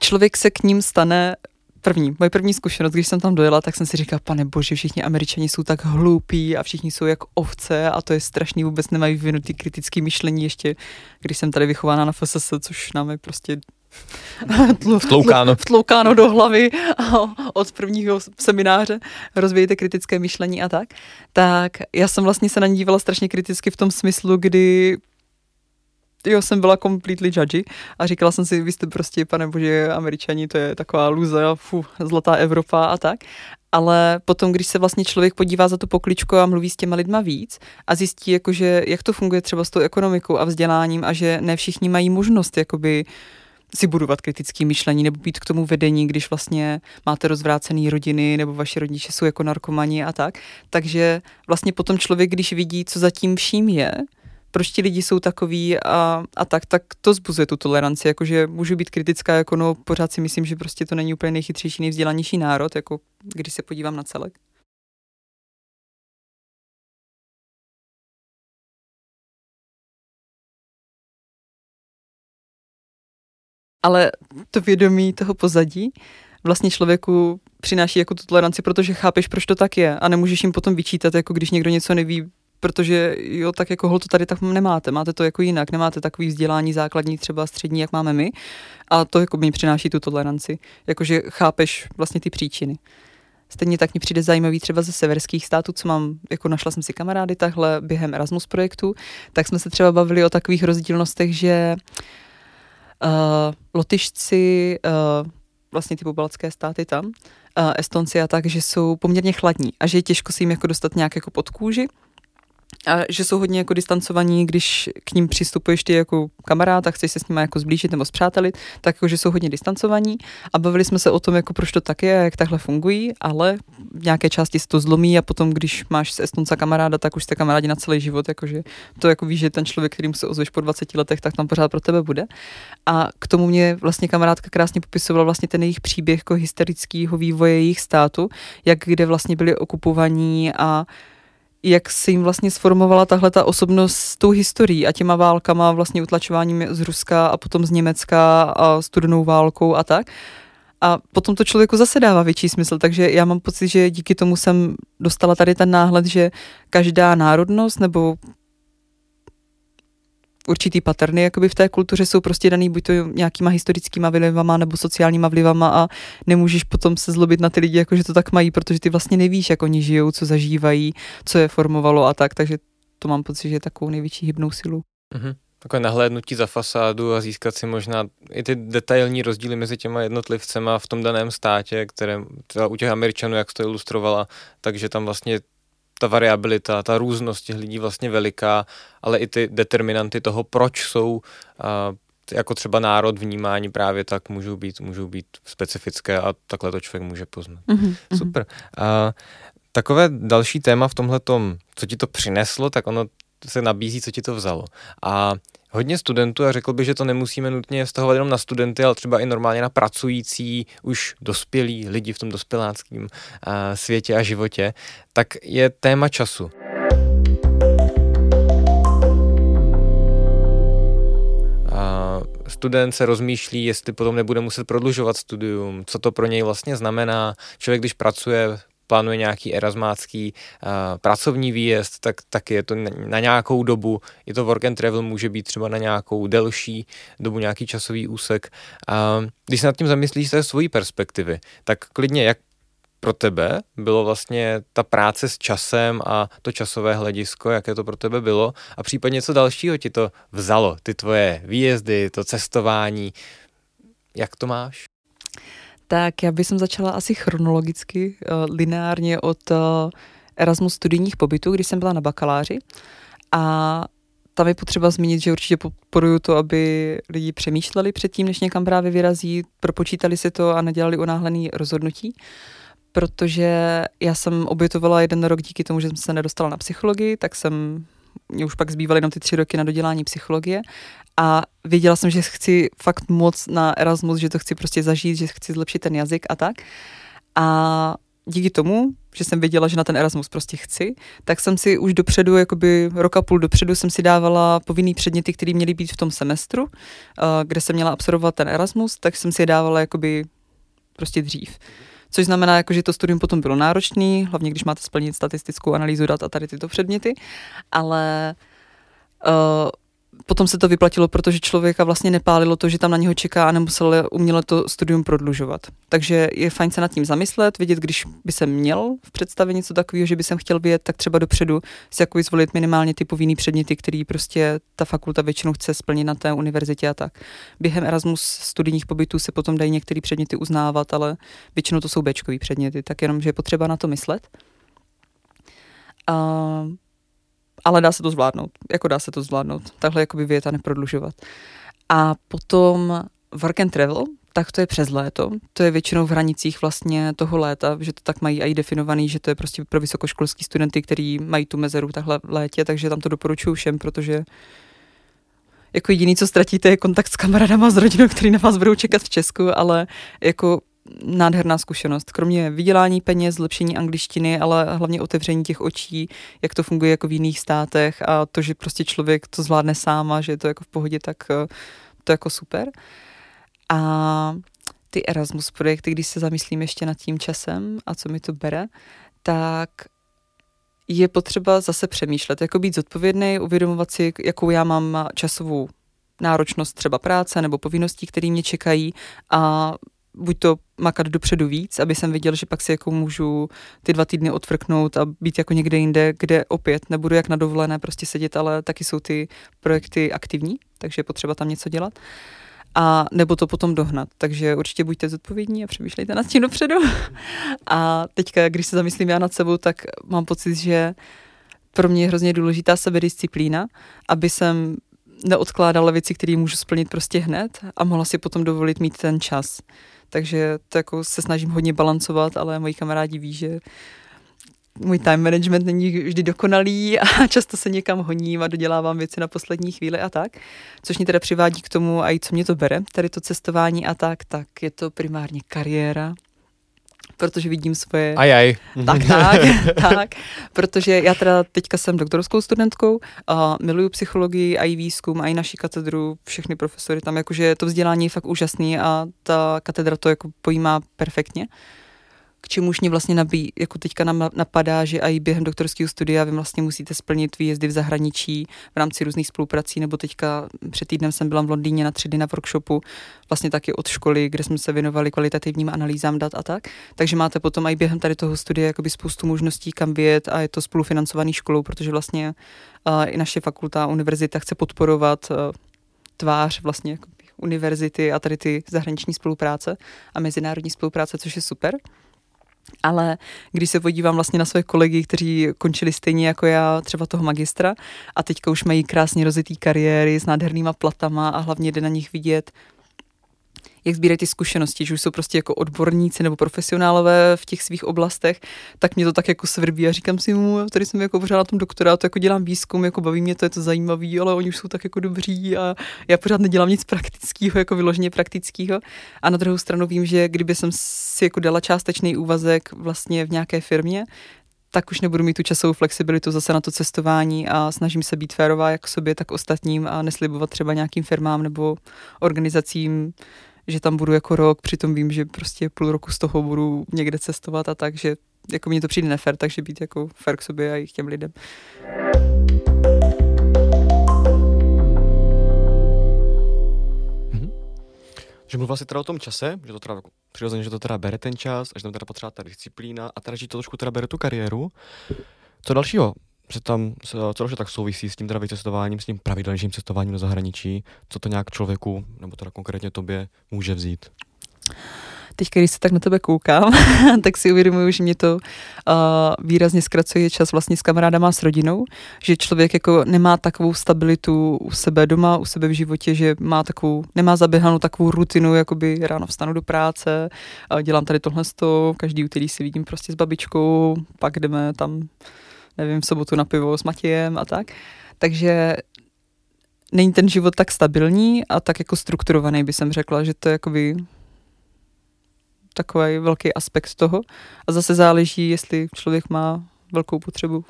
člověk se k ním stane první, moje první zkušenost, když jsem tam dojela, tak jsem si říkala, pane bože, všichni američani jsou tak hloupí a všichni jsou jako ovce a to je strašný, vůbec nemají vyvinutý kritický myšlení ještě, když jsem tady vychována na FSS, což nám je prostě vtloukáno. vtloukáno do hlavy od prvního semináře rozvíjejte kritické myšlení a tak, tak já jsem vlastně se na ní dívala strašně kriticky v tom smyslu, kdy jo, jsem byla completely judgy a říkala jsem si, vy jste prostě, pane bože, američani, to je taková luze, fu, zlatá Evropa a tak. ale potom, když se vlastně člověk podívá za tu pokličku a mluví s těma lidma víc a zjistí, jakože, jak to funguje třeba s tou ekonomikou a vzděláním a že ne všichni mají možnost jakoby si budovat kritické myšlení nebo být k tomu vedení, když vlastně máte rozvrácené rodiny nebo vaši rodiče jsou jako narkomani a tak. Takže vlastně potom člověk, když vidí, co zatím vším je, proč ti lidi jsou takový a, a tak, tak to zbuzuje tu toleranci, jakože můžu být kritická, jako no pořád si myslím, že prostě to není úplně nejchytřejší, nejvzdělanější národ, jako když se podívám na celek. Ale to vědomí toho pozadí vlastně člověku přináší jako tu toleranci, protože chápeš, proč to tak je a nemůžeš jim potom vyčítat, jako když někdo něco neví, protože jo, tak jako hol to tady tak nemáte, máte to jako jinak, nemáte takový vzdělání základní, třeba střední, jak máme my a to jako mi přináší tu toleranci, jakože chápeš vlastně ty příčiny. Stejně tak mi přijde zajímavý třeba ze severských států, co mám, jako našla jsem si kamarády takhle během Erasmus projektu, tak jsme se třeba bavili o takových rozdílnostech, že uh, Lotyšci, uh, vlastně ty pobaltské státy tam, uh, Estonci a tak, že jsou poměrně chladní a že je těžko si jim jako dostat nějak jako pod kůži a že jsou hodně jako distancovaní, když k ním přistupuješ ty jako kamarád a chceš se s nimi jako zblížit nebo zpřátelit, tak jako, že jsou hodně distancovaní a bavili jsme se o tom, jako proč to tak je a jak takhle fungují, ale v nějaké části se to zlomí a potom, když máš z Estonca kamaráda, tak už jste kamarádi na celý život, jakože to jako víš, že ten člověk, kterým se ozveš po 20 letech, tak tam pořád pro tebe bude. A k tomu mě vlastně kamarádka krásně popisovala vlastně ten jejich příběh jako historického vývoje jejich státu, jak kde vlastně byli okupovaní a jak se jim vlastně sformovala tahle ta osobnost s tou historií a těma válkama, vlastně utlačováním z Ruska a potom z Německa a studenou válkou a tak. A potom to člověku zase dává větší smysl, takže já mám pocit, že díky tomu jsem dostala tady ten náhled, že každá národnost nebo určitý paterny jakoby v té kultuře jsou prostě daný buď to nějakýma historickýma vlivama nebo sociálníma vlivama a nemůžeš potom se zlobit na ty lidi, jako že to tak mají, protože ty vlastně nevíš, jak oni žijou, co zažívají, co je formovalo a tak, takže to mám pocit, že je takovou největší hybnou silu. Mm-hmm. Takové nahlédnutí za fasádu a získat si možná i ty detailní rozdíly mezi těma jednotlivcema v tom daném státě, které třeba u těch Američanů, jak to ilustrovala, takže tam vlastně ta variabilita, ta různost těch lidí vlastně veliká, ale i ty determinanty toho, proč jsou a, jako třeba národ vnímání právě tak můžou být, můžou být specifické a takhle to člověk může poznat. Mm-hmm. Super. A, takové další téma v tomhle co ti to přineslo, tak ono se nabízí, co ti to vzalo. A hodně studentů a řekl bych, že to nemusíme nutně vztahovat jenom na studenty, ale třeba i normálně na pracující, už dospělí lidi v tom dospěláckém světě a životě, tak je téma času. student se rozmýšlí, jestli potom nebude muset prodlužovat studium, co to pro něj vlastně znamená. Člověk, když pracuje plánuje nějaký erasmácký uh, pracovní výjezd, tak taky je to na, na nějakou dobu. Je to work and travel, může být třeba na nějakou delší dobu, nějaký časový úsek. Uh, když se nad tím zamyslíš ze svojí perspektivy, tak klidně jak pro tebe bylo vlastně ta práce s časem a to časové hledisko, jaké to pro tebe bylo a případně co dalšího ti to vzalo, ty tvoje výjezdy, to cestování, jak to máš? Tak já bych začala asi chronologicky, uh, lineárně od uh, Erasmus studijních pobytů, když jsem byla na bakaláři. A tam je potřeba zmínit, že určitě podporuju to, aby lidi přemýšleli předtím, než někam právě vyrazí, propočítali si to a nedělali unáhlený rozhodnutí. Protože já jsem obětovala jeden rok díky tomu, že jsem se nedostala na psychologii, tak jsem mě už pak zbývaly jenom ty tři roky na dodělání psychologie a věděla jsem, že chci fakt moc na Erasmus, že to chci prostě zažít, že chci zlepšit ten jazyk a tak. A díky tomu, že jsem věděla, že na ten Erasmus prostě chci, tak jsem si už dopředu, jakoby roka půl dopředu jsem si dávala povinný předměty, které měly být v tom semestru, eh, kde jsem měla absolvovat ten Erasmus, tak jsem si je dávala jakoby prostě dřív. Což znamená, jako, že to studium potom bylo náročné, hlavně když máte splnit statistickou analýzu dat a tady tyto předměty, ale uh, potom se to vyplatilo, protože člověka vlastně nepálilo to, že tam na něho čeká a nemusel uměle to studium prodlužovat. Takže je fajn se nad tím zamyslet, vidět, když by se měl v představě něco takového, že by jsem chtěl vědět, tak třeba dopředu si jako zvolit minimálně ty povinný předměty, který prostě ta fakulta většinou chce splnit na té univerzitě a tak. Během Erasmus studijních pobytů se potom dají některé předměty uznávat, ale většinou to jsou Bčkový předměty, tak jenom, že je potřeba na to myslet. A ale dá se to zvládnout, jako dá se to zvládnout, takhle jakoby věta neprodlužovat. A potom work and travel, tak to je přes léto. To je většinou v hranicích vlastně toho léta, že to tak mají i definovaný, že to je prostě pro vysokoškolský studenty, kteří mají tu mezeru takhle v létě, takže tam to doporučuju všem, protože jako jediný, co ztratíte, je kontakt s kamarádama z rodinou, který na vás budou čekat v Česku, ale jako nádherná zkušenost. Kromě vydělání peněz, zlepšení angličtiny, ale hlavně otevření těch očí, jak to funguje jako v jiných státech a to, že prostě člověk to zvládne sám a že je to jako v pohodě, tak eh, to je jako super. A ty Erasmus projekty, když se zamyslím ještě nad tím časem a co mi to bere, tak je potřeba zase přemýšlet, jako být zodpovědný, uvědomovat si, jakou já mám časovou náročnost třeba práce nebo povinností, které mě čekají a buď to makat dopředu víc, aby jsem viděl, že pak si jako můžu ty dva týdny odfrknout a být jako někde jinde, kde opět nebudu jak na dovolené prostě sedět, ale taky jsou ty projekty aktivní, takže je potřeba tam něco dělat. A nebo to potom dohnat. Takže určitě buďte zodpovědní a přemýšlejte nad tím dopředu. A teďka, když se zamyslím já nad sebou, tak mám pocit, že pro mě je hrozně důležitá sebedisciplína, aby jsem neodkládala věci, které můžu splnit prostě hned a mohla si potom dovolit mít ten čas takže to jako se snažím hodně balancovat, ale moji kamarádi ví, že můj time management není vždy dokonalý a často se někam honím a dodělávám věci na poslední chvíli a tak. Což mě teda přivádí k tomu, a i co mě to bere, tady to cestování a tak, tak je to primárně kariéra, protože vidím svoje... Ajaj. Tak, tak, tak, protože já teda teďka jsem doktorskou studentkou a miluju psychologii a i výzkum a i naši katedru, všechny profesory tam, jakože to vzdělání je fakt úžasný a ta katedra to jako pojímá perfektně k čemuž mě vlastně nabí, jako teďka nám napadá, že i během doktorského studia vy vlastně musíte splnit výjezdy v zahraničí v rámci různých spoluprací, nebo teďka před týdnem jsem byla v Londýně na tři dny na workshopu, vlastně taky od školy, kde jsme se věnovali kvalitativním analýzám dat a tak. Takže máte potom i během tady toho studia jakoby spoustu možností, kam vyjet a je to spolufinancovaný školou, protože vlastně uh, i naše fakulta, univerzita chce podporovat uh, tvář vlastně jako univerzity a tady ty zahraniční spolupráce a mezinárodní spolupráce, což je super. Ale když se podívám vlastně na své kolegy, kteří končili stejně jako já, třeba toho magistra, a teďka už mají krásně rozitý kariéry s nádhernýma platama a hlavně jde na nich vidět, jak sbírají ty zkušenosti, že už jsou prostě jako odborníci nebo profesionálové v těch svých oblastech, tak mě to tak jako svrbí a říkám si mu, tady jsem jako pořád na tom doktorátu, jako dělám výzkum, jako baví mě to, je to zajímavý, ale oni už jsou tak jako dobří a já pořád nedělám nic praktického, jako vyloženě praktického. A na druhou stranu vím, že kdyby jsem si jako dala částečný úvazek vlastně v nějaké firmě, tak už nebudu mít tu časovou flexibilitu zase na to cestování a snažím se být férová jak sobě, tak ostatním a neslibovat třeba nějakým firmám nebo organizacím že tam budu jako rok, přitom vím, že prostě půl roku z toho budu někde cestovat a tak, že jako mně to přijde nefer, takže být jako fair k sobě a i k těm lidem. Mhm. Že mluvila si teda o tom čase, že to teda přirozeně, že to teda bere ten čas, a že tam teda potřeba ta disciplína a teda, že to trošku teda bere tu kariéru. Co dalšího se tam, co další tak souvisí s tím teda vycestováním, s tím pravidelným cestováním do zahraničí, co to nějak člověku, nebo teda konkrétně tobě, může vzít? Teď, když se tak na tebe koukám, tak si uvědomuju, že mě to uh, výrazně zkracuje čas vlastně s kamarádama a s rodinou, že člověk jako nemá takovou stabilitu u sebe doma, u sebe v životě, že má takovou, nemá zaběhanou takovou rutinu, jakoby ráno vstanu do práce, uh, dělám tady tohle sto, každý úterý si vidím prostě s babičkou, pak jdeme tam nevím, v sobotu na pivo s Matějem a tak. Takže není ten život tak stabilní a tak jako strukturovaný, by jsem řekla, že to je jakoby takový velký aspekt toho. A zase záleží, jestli člověk má velkou potřebu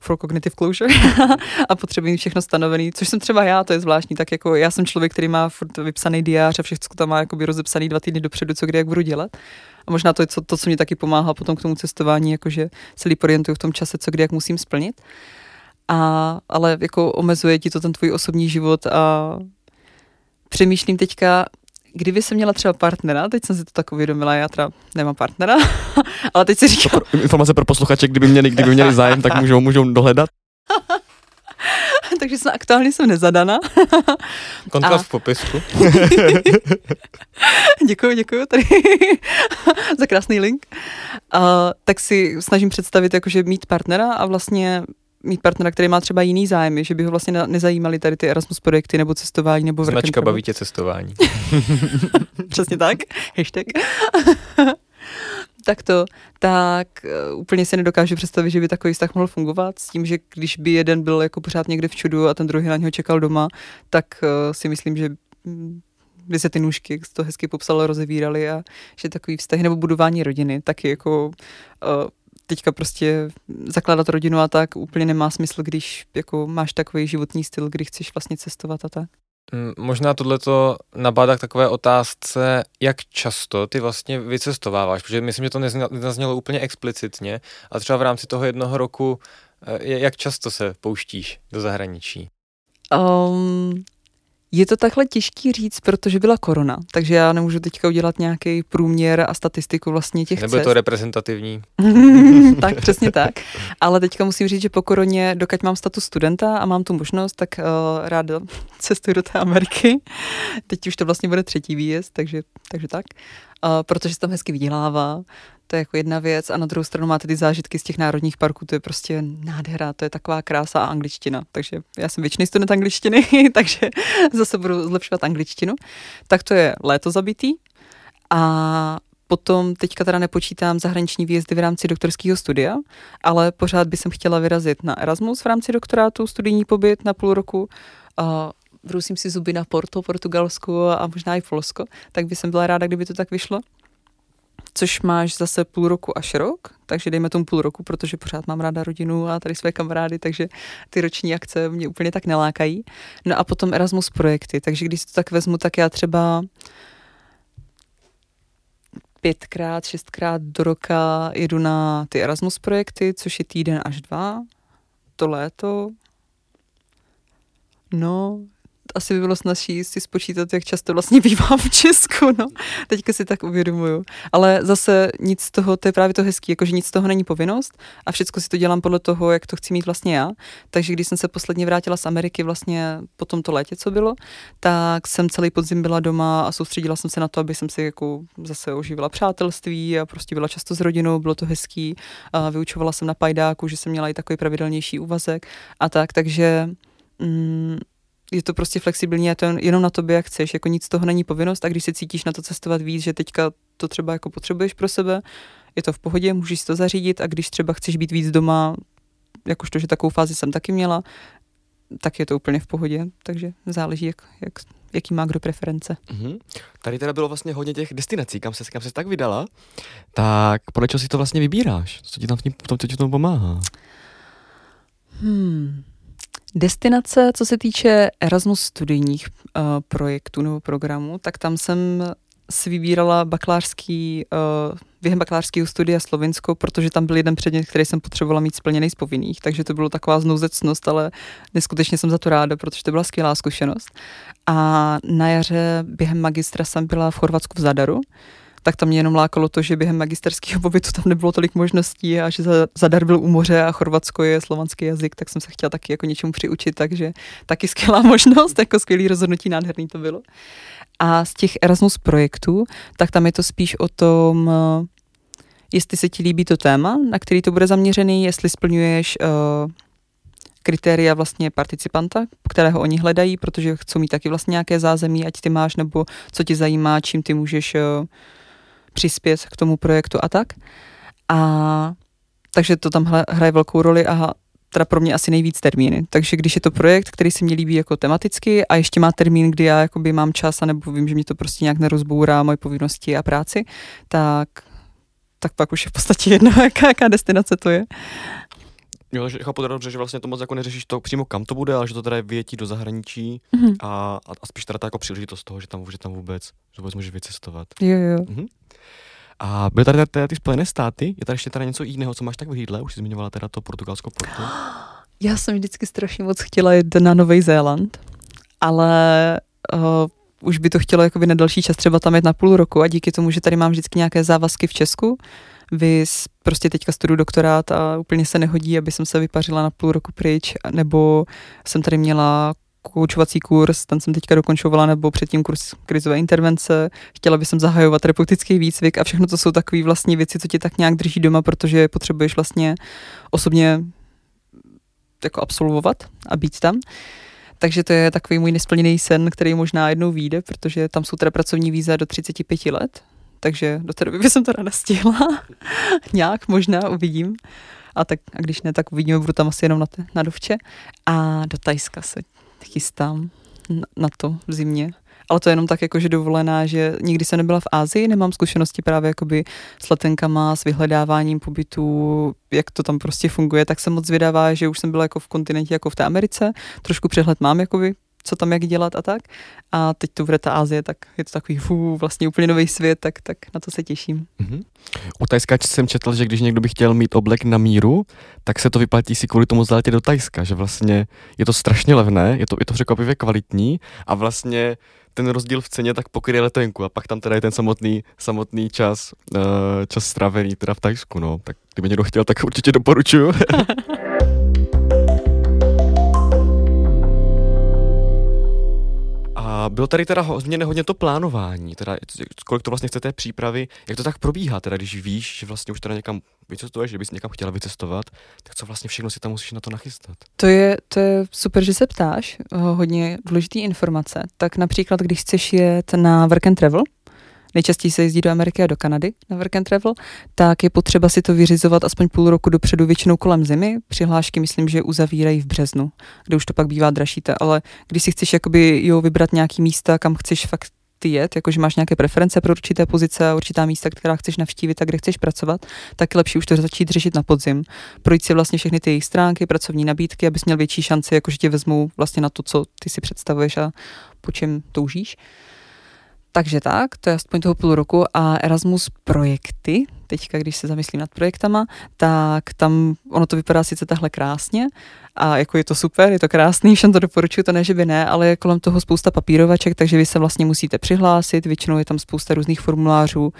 for cognitive closure a potřebuje všechno stanovený, což jsem třeba já, to je zvláštní, tak jako já jsem člověk, který má furt vypsaný diář a všechno tam má jakoby rozepsaný dva týdny dopředu, co kdy jak budu dělat. A možná to je co, to, co mě taky pomáhá potom k tomu cestování, jakože se líp orientuju v tom čase, co kdy jak musím splnit. a, ale jako omezuje ti to ten tvůj osobní život a přemýšlím teďka, kdyby se měla třeba partnera, teď jsem si to tak uvědomila, já teda nemám partnera, ale teď si říkám... Pro, informace pro posluchače, kdyby měli, kdyby měli zájem, tak můžou, můžou dohledat. Takže jsem aktuálně jsem nezadana. Kontakt a... v popisku. děkuji, děkuji tady za krásný link. Uh, tak si snažím představit, jakože mít partnera a vlastně mít partnera, který má třeba jiný zájmy, že by ho vlastně nezajímaly tady ty Erasmus projekty nebo cestování nebo Značka baví tě cestování. Přesně tak, hashtag. Tak to, tak uh, úplně si nedokážu představit, že by takový vztah mohl fungovat s tím, že když by jeden byl jako pořád někde v čudu a ten druhý na něho čekal doma, tak uh, si myslím, že mm, by se ty nůžky, jak to hezky popsal, rozevíraly a že takový vztahy nebo budování rodiny taky jako uh, teďka prostě zakládat rodinu a tak úplně nemá smysl, když jako máš takový životní styl, kdy chceš vlastně cestovat a tak. Možná tohleto nabádá k takové otázce, jak často ty vlastně vycestováváš, protože myslím, že to nezaznělo úplně explicitně, a třeba v rámci toho jednoho roku, eh, jak často se pouštíš do zahraničí? Um, je to takhle těžký říct, protože byla korona, takže já nemůžu teďka udělat nějaký průměr a statistiku vlastně těch Nebo cest. to reprezentativní. tak, přesně tak. Ale teďka musím říct, že po koroně, dokud mám status studenta a mám tu možnost, tak uh, ráda cestuji do té Ameriky. Teď už to vlastně bude třetí výjezd, takže, takže tak. Uh, protože se tam hezky vydělává to je jako jedna věc a na druhou stranu máte ty zážitky z těch národních parků, to je prostě nádhera, to je taková krása a angličtina. Takže já jsem většiný student angličtiny, takže zase budu zlepšovat angličtinu. Tak to je léto zabitý a Potom teďka teda nepočítám zahraniční výjezdy v rámci doktorského studia, ale pořád bych chtěla vyrazit na Erasmus v rámci doktorátu, studijní pobyt na půl roku. A vrusím si zuby na Porto, Portugalsku a možná i Polsko, tak bych byla ráda, kdyby to tak vyšlo což máš zase půl roku až rok, takže dejme tomu půl roku, protože pořád mám ráda rodinu a tady své kamarády, takže ty roční akce mě úplně tak nelákají. No a potom Erasmus projekty, takže když to tak vezmu, tak já třeba pětkrát, šestkrát do roka jedu na ty Erasmus projekty, což je týden až dva, to léto. No, asi by bylo snažší si spočítat, jak často vlastně bývám v Česku, no. Teďka si tak uvědomuju. Ale zase nic z toho, to je právě to hezký, jakože nic z toho není povinnost a všechno si to dělám podle toho, jak to chci mít vlastně já. Takže když jsem se posledně vrátila z Ameriky vlastně po tomto létě, co bylo, tak jsem celý podzim byla doma a soustředila jsem se na to, aby jsem si jako zase oživila přátelství a prostě byla často s rodinou, bylo to hezký. A vyučovala jsem na pajdáku, že jsem měla i takový pravidelnější úvazek a tak, takže mm, je to prostě flexibilní a to jenom na tobě, jak chceš, jako nic z toho není povinnost a když se cítíš na to cestovat víc, že teďka to třeba jako potřebuješ pro sebe, je to v pohodě, můžeš si to zařídit a když třeba chceš být víc doma, jakožto, že takovou fázi jsem taky měla, tak je to úplně v pohodě, takže záleží, jak, jak, jaký má kdo preference. Mm-hmm. Tady teda bylo vlastně hodně těch destinací, kam se, kam se tak vydala, tak podle čeho si to vlastně vybíráš? Co ti tam v tom, co ti tom pomáhá? Hmm. Destinace, co se týče Erasmus studijních uh, projektů nebo programů, tak tam jsem si vybírala bakalářský, uh, během bakalářského studia Slovinsko, protože tam byl jeden předmět, který jsem potřebovala mít splněný z povinných, takže to bylo taková znouzecnost, ale neskutečně jsem za to ráda, protože to byla skvělá zkušenost. A na jaře během magistra jsem byla v Chorvatsku v Zadaru, tak tam mě jenom lákalo to, že během magisterského pobytu tam nebylo tolik možností a že Zadar byl u moře a Chorvatsko je slovanský jazyk, tak jsem se chtěla taky jako něčemu přiučit, takže taky skvělá možnost, jako skvělý rozhodnutí, nádherný to bylo. A z těch Erasmus projektů, tak tam je to spíš o tom, jestli se ti líbí to téma, na který to bude zaměřený, jestli splňuješ uh, kritéria vlastně participanta, kterého oni hledají, protože chcou mít taky vlastně nějaké zázemí, ať ty máš, nebo co ti zajímá, čím ty můžeš uh, přispět k tomu projektu a tak. A takže to tam hraje velkou roli a teda pro mě asi nejvíc termíny. Takže když je to projekt, který se mi líbí jako tematicky a ještě má termín, kdy já jakoby mám čas a nebo vím, že mě to prostě nějak nerozbourá moje povinnosti a práci, tak, tak pak už je v podstatě jedno, jaká, jaká destinace to je. Jo, že chápu teda dobře, že vlastně to moc jako neřešíš to přímo kam to bude, ale že to teda je vyjetí do zahraničí mm-hmm. a, a, a, spíš teda ta jako příležitost toho, že tam, že tam vůbec, že vůbec můžeš vycestovat. Jo, jo. Mm-hmm. A byly tady teda ty Spojené státy, je tady ještě teda něco jiného, co máš tak v hýdle, už jsi zmiňovala teda to Portugalsko Porto. Já jsem vždycky strašně moc chtěla jít na Nový Zéland, ale uh, už by to chtělo jakoby na další čas třeba tam jet na půl roku a díky tomu, že tady mám vždycky nějaké závazky v Česku, vy prostě teďka studuju doktorát a úplně se nehodí, aby jsem se vypařila na půl roku pryč, nebo jsem tady měla koučovací kurz, ten jsem teďka dokončovala, nebo předtím kurz krizové intervence, chtěla bych zahajovat terapeutický výcvik a všechno to jsou takové vlastní věci, co tě tak nějak drží doma, protože potřebuješ vlastně osobně jako absolvovat a být tam. Takže to je takový můj nesplněný sen, který možná jednou vyjde, protože tam jsou teda pracovní víza do 35 let, takže do té doby bych jsem to ráda stihla. Nějak možná uvidím. A, tak, a když ne, tak uvidíme, budu tam asi jenom na, te, na dovče. A do Tajska se chystám na, to v zimě. Ale to je jenom tak jakože dovolená, že nikdy jsem nebyla v Ázii, nemám zkušenosti právě jakoby s letenkama, s vyhledáváním pobytu, jak to tam prostě funguje, tak jsem moc zvědavá, že už jsem byla jako v kontinentě, jako v té Americe, trošku přehled mám jakoby co tam jak dělat a tak. A teď tu bude ta Ázie, tak je to takový fů, vlastně úplně nový svět, tak, tak na to se těším. Mm-hmm. U Tajska jsem četl, že když někdo by chtěl mít oblek na míru, tak se to vyplatí si kvůli tomu zaletět do Tajska, že vlastně je to strašně levné, je to, je to překvapivě kvalitní a vlastně ten rozdíl v ceně tak pokryje letenku a pak tam teda je ten samotný, samotný čas, uh, čas stravený teda v Tajsku, no. Tak kdyby někdo chtěl, tak určitě doporučuju. bylo tady teda hodně, hodně to plánování, teda kolik to vlastně chcete přípravy, jak to tak probíhá, teda když víš, že vlastně už teda někam vycestuješ, že bys někam chtěla vycestovat, tak co vlastně všechno si tam musíš na to nachystat? To je, to je super, že se ptáš, hodně důležitý informace. Tak například, když chceš jet na work and travel, nejčastěji se jezdí do Ameriky a do Kanady na work and travel, tak je potřeba si to vyřizovat aspoň půl roku dopředu, většinou kolem zimy. Přihlášky myslím, že uzavírají v březnu, kde už to pak bývá dražší, ale když si chceš jakoby jo, vybrat nějaký místa, kam chceš fakt jet, jakože máš nějaké preference pro určité pozice a určitá místa, která chceš navštívit a kde chceš pracovat, tak je lepší už to začít řešit na podzim. Projít si vlastně všechny ty jejich stránky, pracovní nabídky, abys měl větší šanci, jakože tě vezmou vlastně na to, co ty si představuješ a po čem toužíš. Takže tak, to je aspoň toho půl roku a Erasmus projekty, teďka když se zamyslím nad projektama, tak tam ono to vypadá sice tahle krásně a jako je to super, je to krásný, všem to doporučuji, to ne, že by ne, ale je kolem toho spousta papírovaček, takže vy se vlastně musíte přihlásit, většinou je tam spousta různých formulářů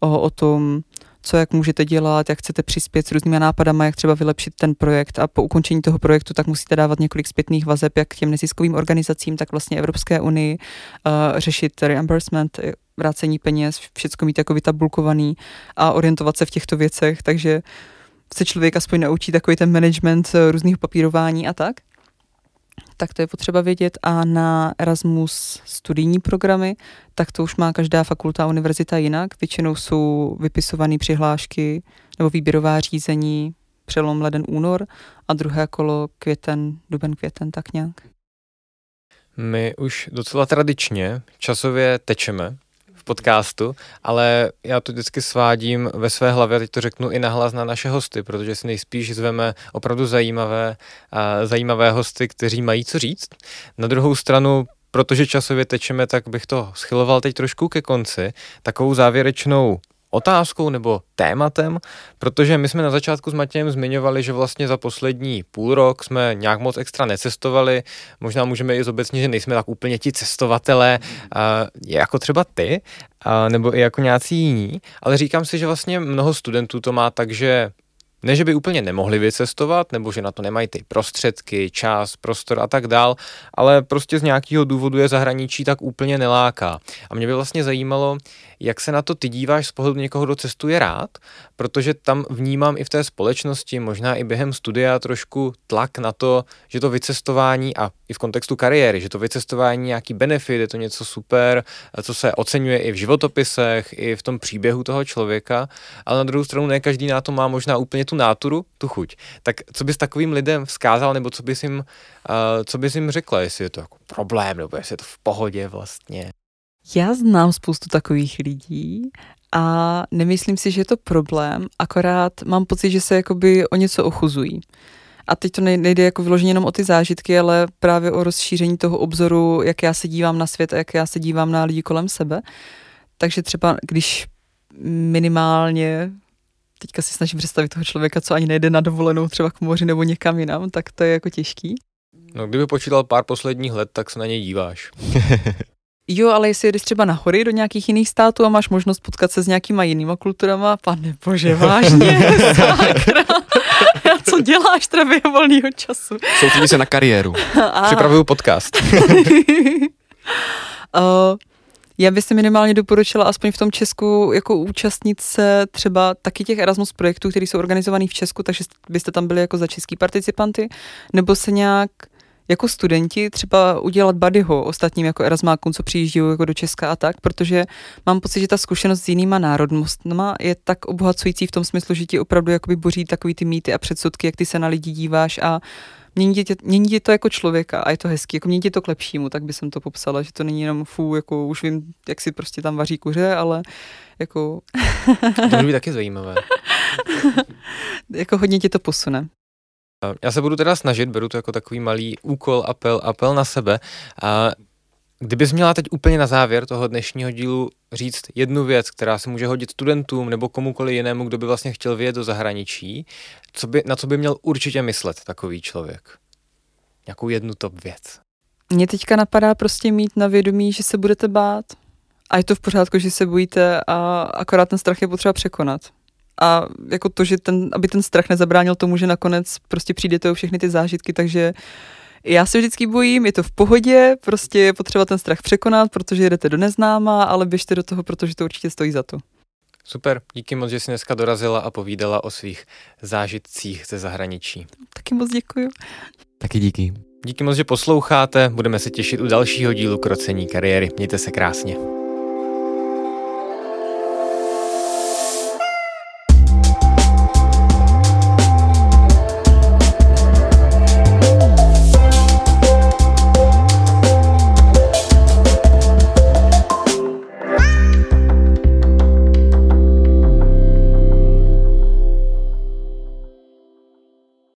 o, o tom, co jak můžete dělat, jak chcete přispět s různými nápadama, jak třeba vylepšit ten projekt. A po ukončení toho projektu tak musíte dávat několik zpětných vazeb jak těm neziskovým organizacím, tak vlastně Evropské unii, uh, řešit reimbursement, eh, vrácení peněz, všechno mít jako vytabulkovaný a orientovat se v těchto věcech, takže se člověk aspoň naučí takový ten management eh, různých papírování a tak tak to je potřeba vědět. A na Erasmus studijní programy, tak to už má každá fakulta a univerzita jinak. Většinou jsou vypisované přihlášky nebo výběrová řízení přelom leden únor a druhé kolo květen, duben květen, tak nějak. My už docela tradičně časově tečeme, podcastu, ale já to vždycky svádím ve své hlavě, teď to řeknu i nahlas na naše hosty, protože si nejspíš zveme opravdu zajímavé, a zajímavé hosty, kteří mají co říct. Na druhou stranu protože časově tečeme, tak bych to schyloval teď trošku ke konci. Takovou závěrečnou otázkou nebo tématem, protože my jsme na začátku s Matějem zmiňovali, že vlastně za poslední půl rok jsme nějak moc extra necestovali, možná můžeme i zobecnit, že nejsme tak úplně ti cestovatelé, jako třeba ty, nebo i jako nějací jiní, ale říkám si, že vlastně mnoho studentů to má tak, že ne, že by úplně nemohli vycestovat, nebo že na to nemají ty prostředky, čas, prostor a tak dál, ale prostě z nějakého důvodu je zahraničí tak úplně neláká. A mě by vlastně zajímalo, jak se na to ty díváš z pohledu někoho, kdo cestuje rád, protože tam vnímám i v té společnosti, možná i během studia trošku tlak na to, že to vycestování a i v kontextu kariéry, že to vycestování nějaký benefit, je to něco super, co se oceňuje i v životopisech, i v tom příběhu toho člověka, ale na druhou stranu ne každý na to má možná úplně tu náturu, tu chuť. Tak co bys takovým lidem vzkázal, nebo co bys jim, uh, co bys jim řekla, jestli je to jako problém, nebo jestli je to v pohodě vlastně? Já znám spoustu takových lidí a nemyslím si, že je to problém, akorát mám pocit, že se jakoby o něco ochuzují. A teď to nejde jako vyloženě jenom o ty zážitky, ale právě o rozšíření toho obzoru, jak já se dívám na svět a jak já se dívám na lidi kolem sebe. Takže třeba když minimálně teďka si snažím představit toho člověka, co ani nejde na dovolenou třeba k moři nebo někam jinam, tak to je jako těžký. No, kdyby počítal pár posledních let, tak se na něj díváš. Jo, ale jestli jdeš třeba na hory do nějakých jiných států a máš možnost potkat se s nějakýma jinýma kulturama, pane bože, vážně, sakra. Co děláš teda během volného času? Soustředí se na kariéru. Připravuju podcast. uh, já bych si minimálně doporučila aspoň v tom Česku jako účastnit se třeba taky těch Erasmus projektů, které jsou organizované v Česku, takže byste tam byli jako za český participanty, nebo se nějak jako studenti třeba udělat buddyho ostatním jako erasmákům, co přijíždí jako do Česka a tak, protože mám pocit, že ta zkušenost s jinýma národnostma je tak obohacující v tom smyslu, že ti opravdu jakoby boří takový ty mýty a předsudky, jak ty se na lidi díváš a mění tě, mění tě to jako člověka a je to hezký, jako mění tě to k lepšímu, tak by jsem to popsala, že to není jenom fů, jako už vím, jak si prostě tam vaří kuře, ale jako... to může být taky zajímavé. jako hodně tě to posune. Já se budu teda snažit, beru to jako takový malý úkol, apel, apel na sebe. A kdybys měla teď úplně na závěr toho dnešního dílu říct jednu věc, která se může hodit studentům nebo komukoli jinému, kdo by vlastně chtěl vyjet do zahraničí, co by, na co by měl určitě myslet takový člověk? Jakou jednu top věc? Mně teďka napadá prostě mít na vědomí, že se budete bát. A je to v pořádku, že se bojíte a akorát ten strach je potřeba překonat a jako to, že ten, aby ten strach nezabránil tomu, že nakonec prostě přijdete o všechny ty zážitky, takže já se vždycky bojím, je to v pohodě, prostě je potřeba ten strach překonat, protože jedete do neznáma, ale běžte do toho, protože to určitě stojí za to. Super, díky moc, že jsi dneska dorazila a povídala o svých zážitcích ze zahraničí. Taky moc děkuji. Taky díky. Díky moc, že posloucháte, budeme se těšit u dalšího dílu Krocení kariéry. Mějte se krásně.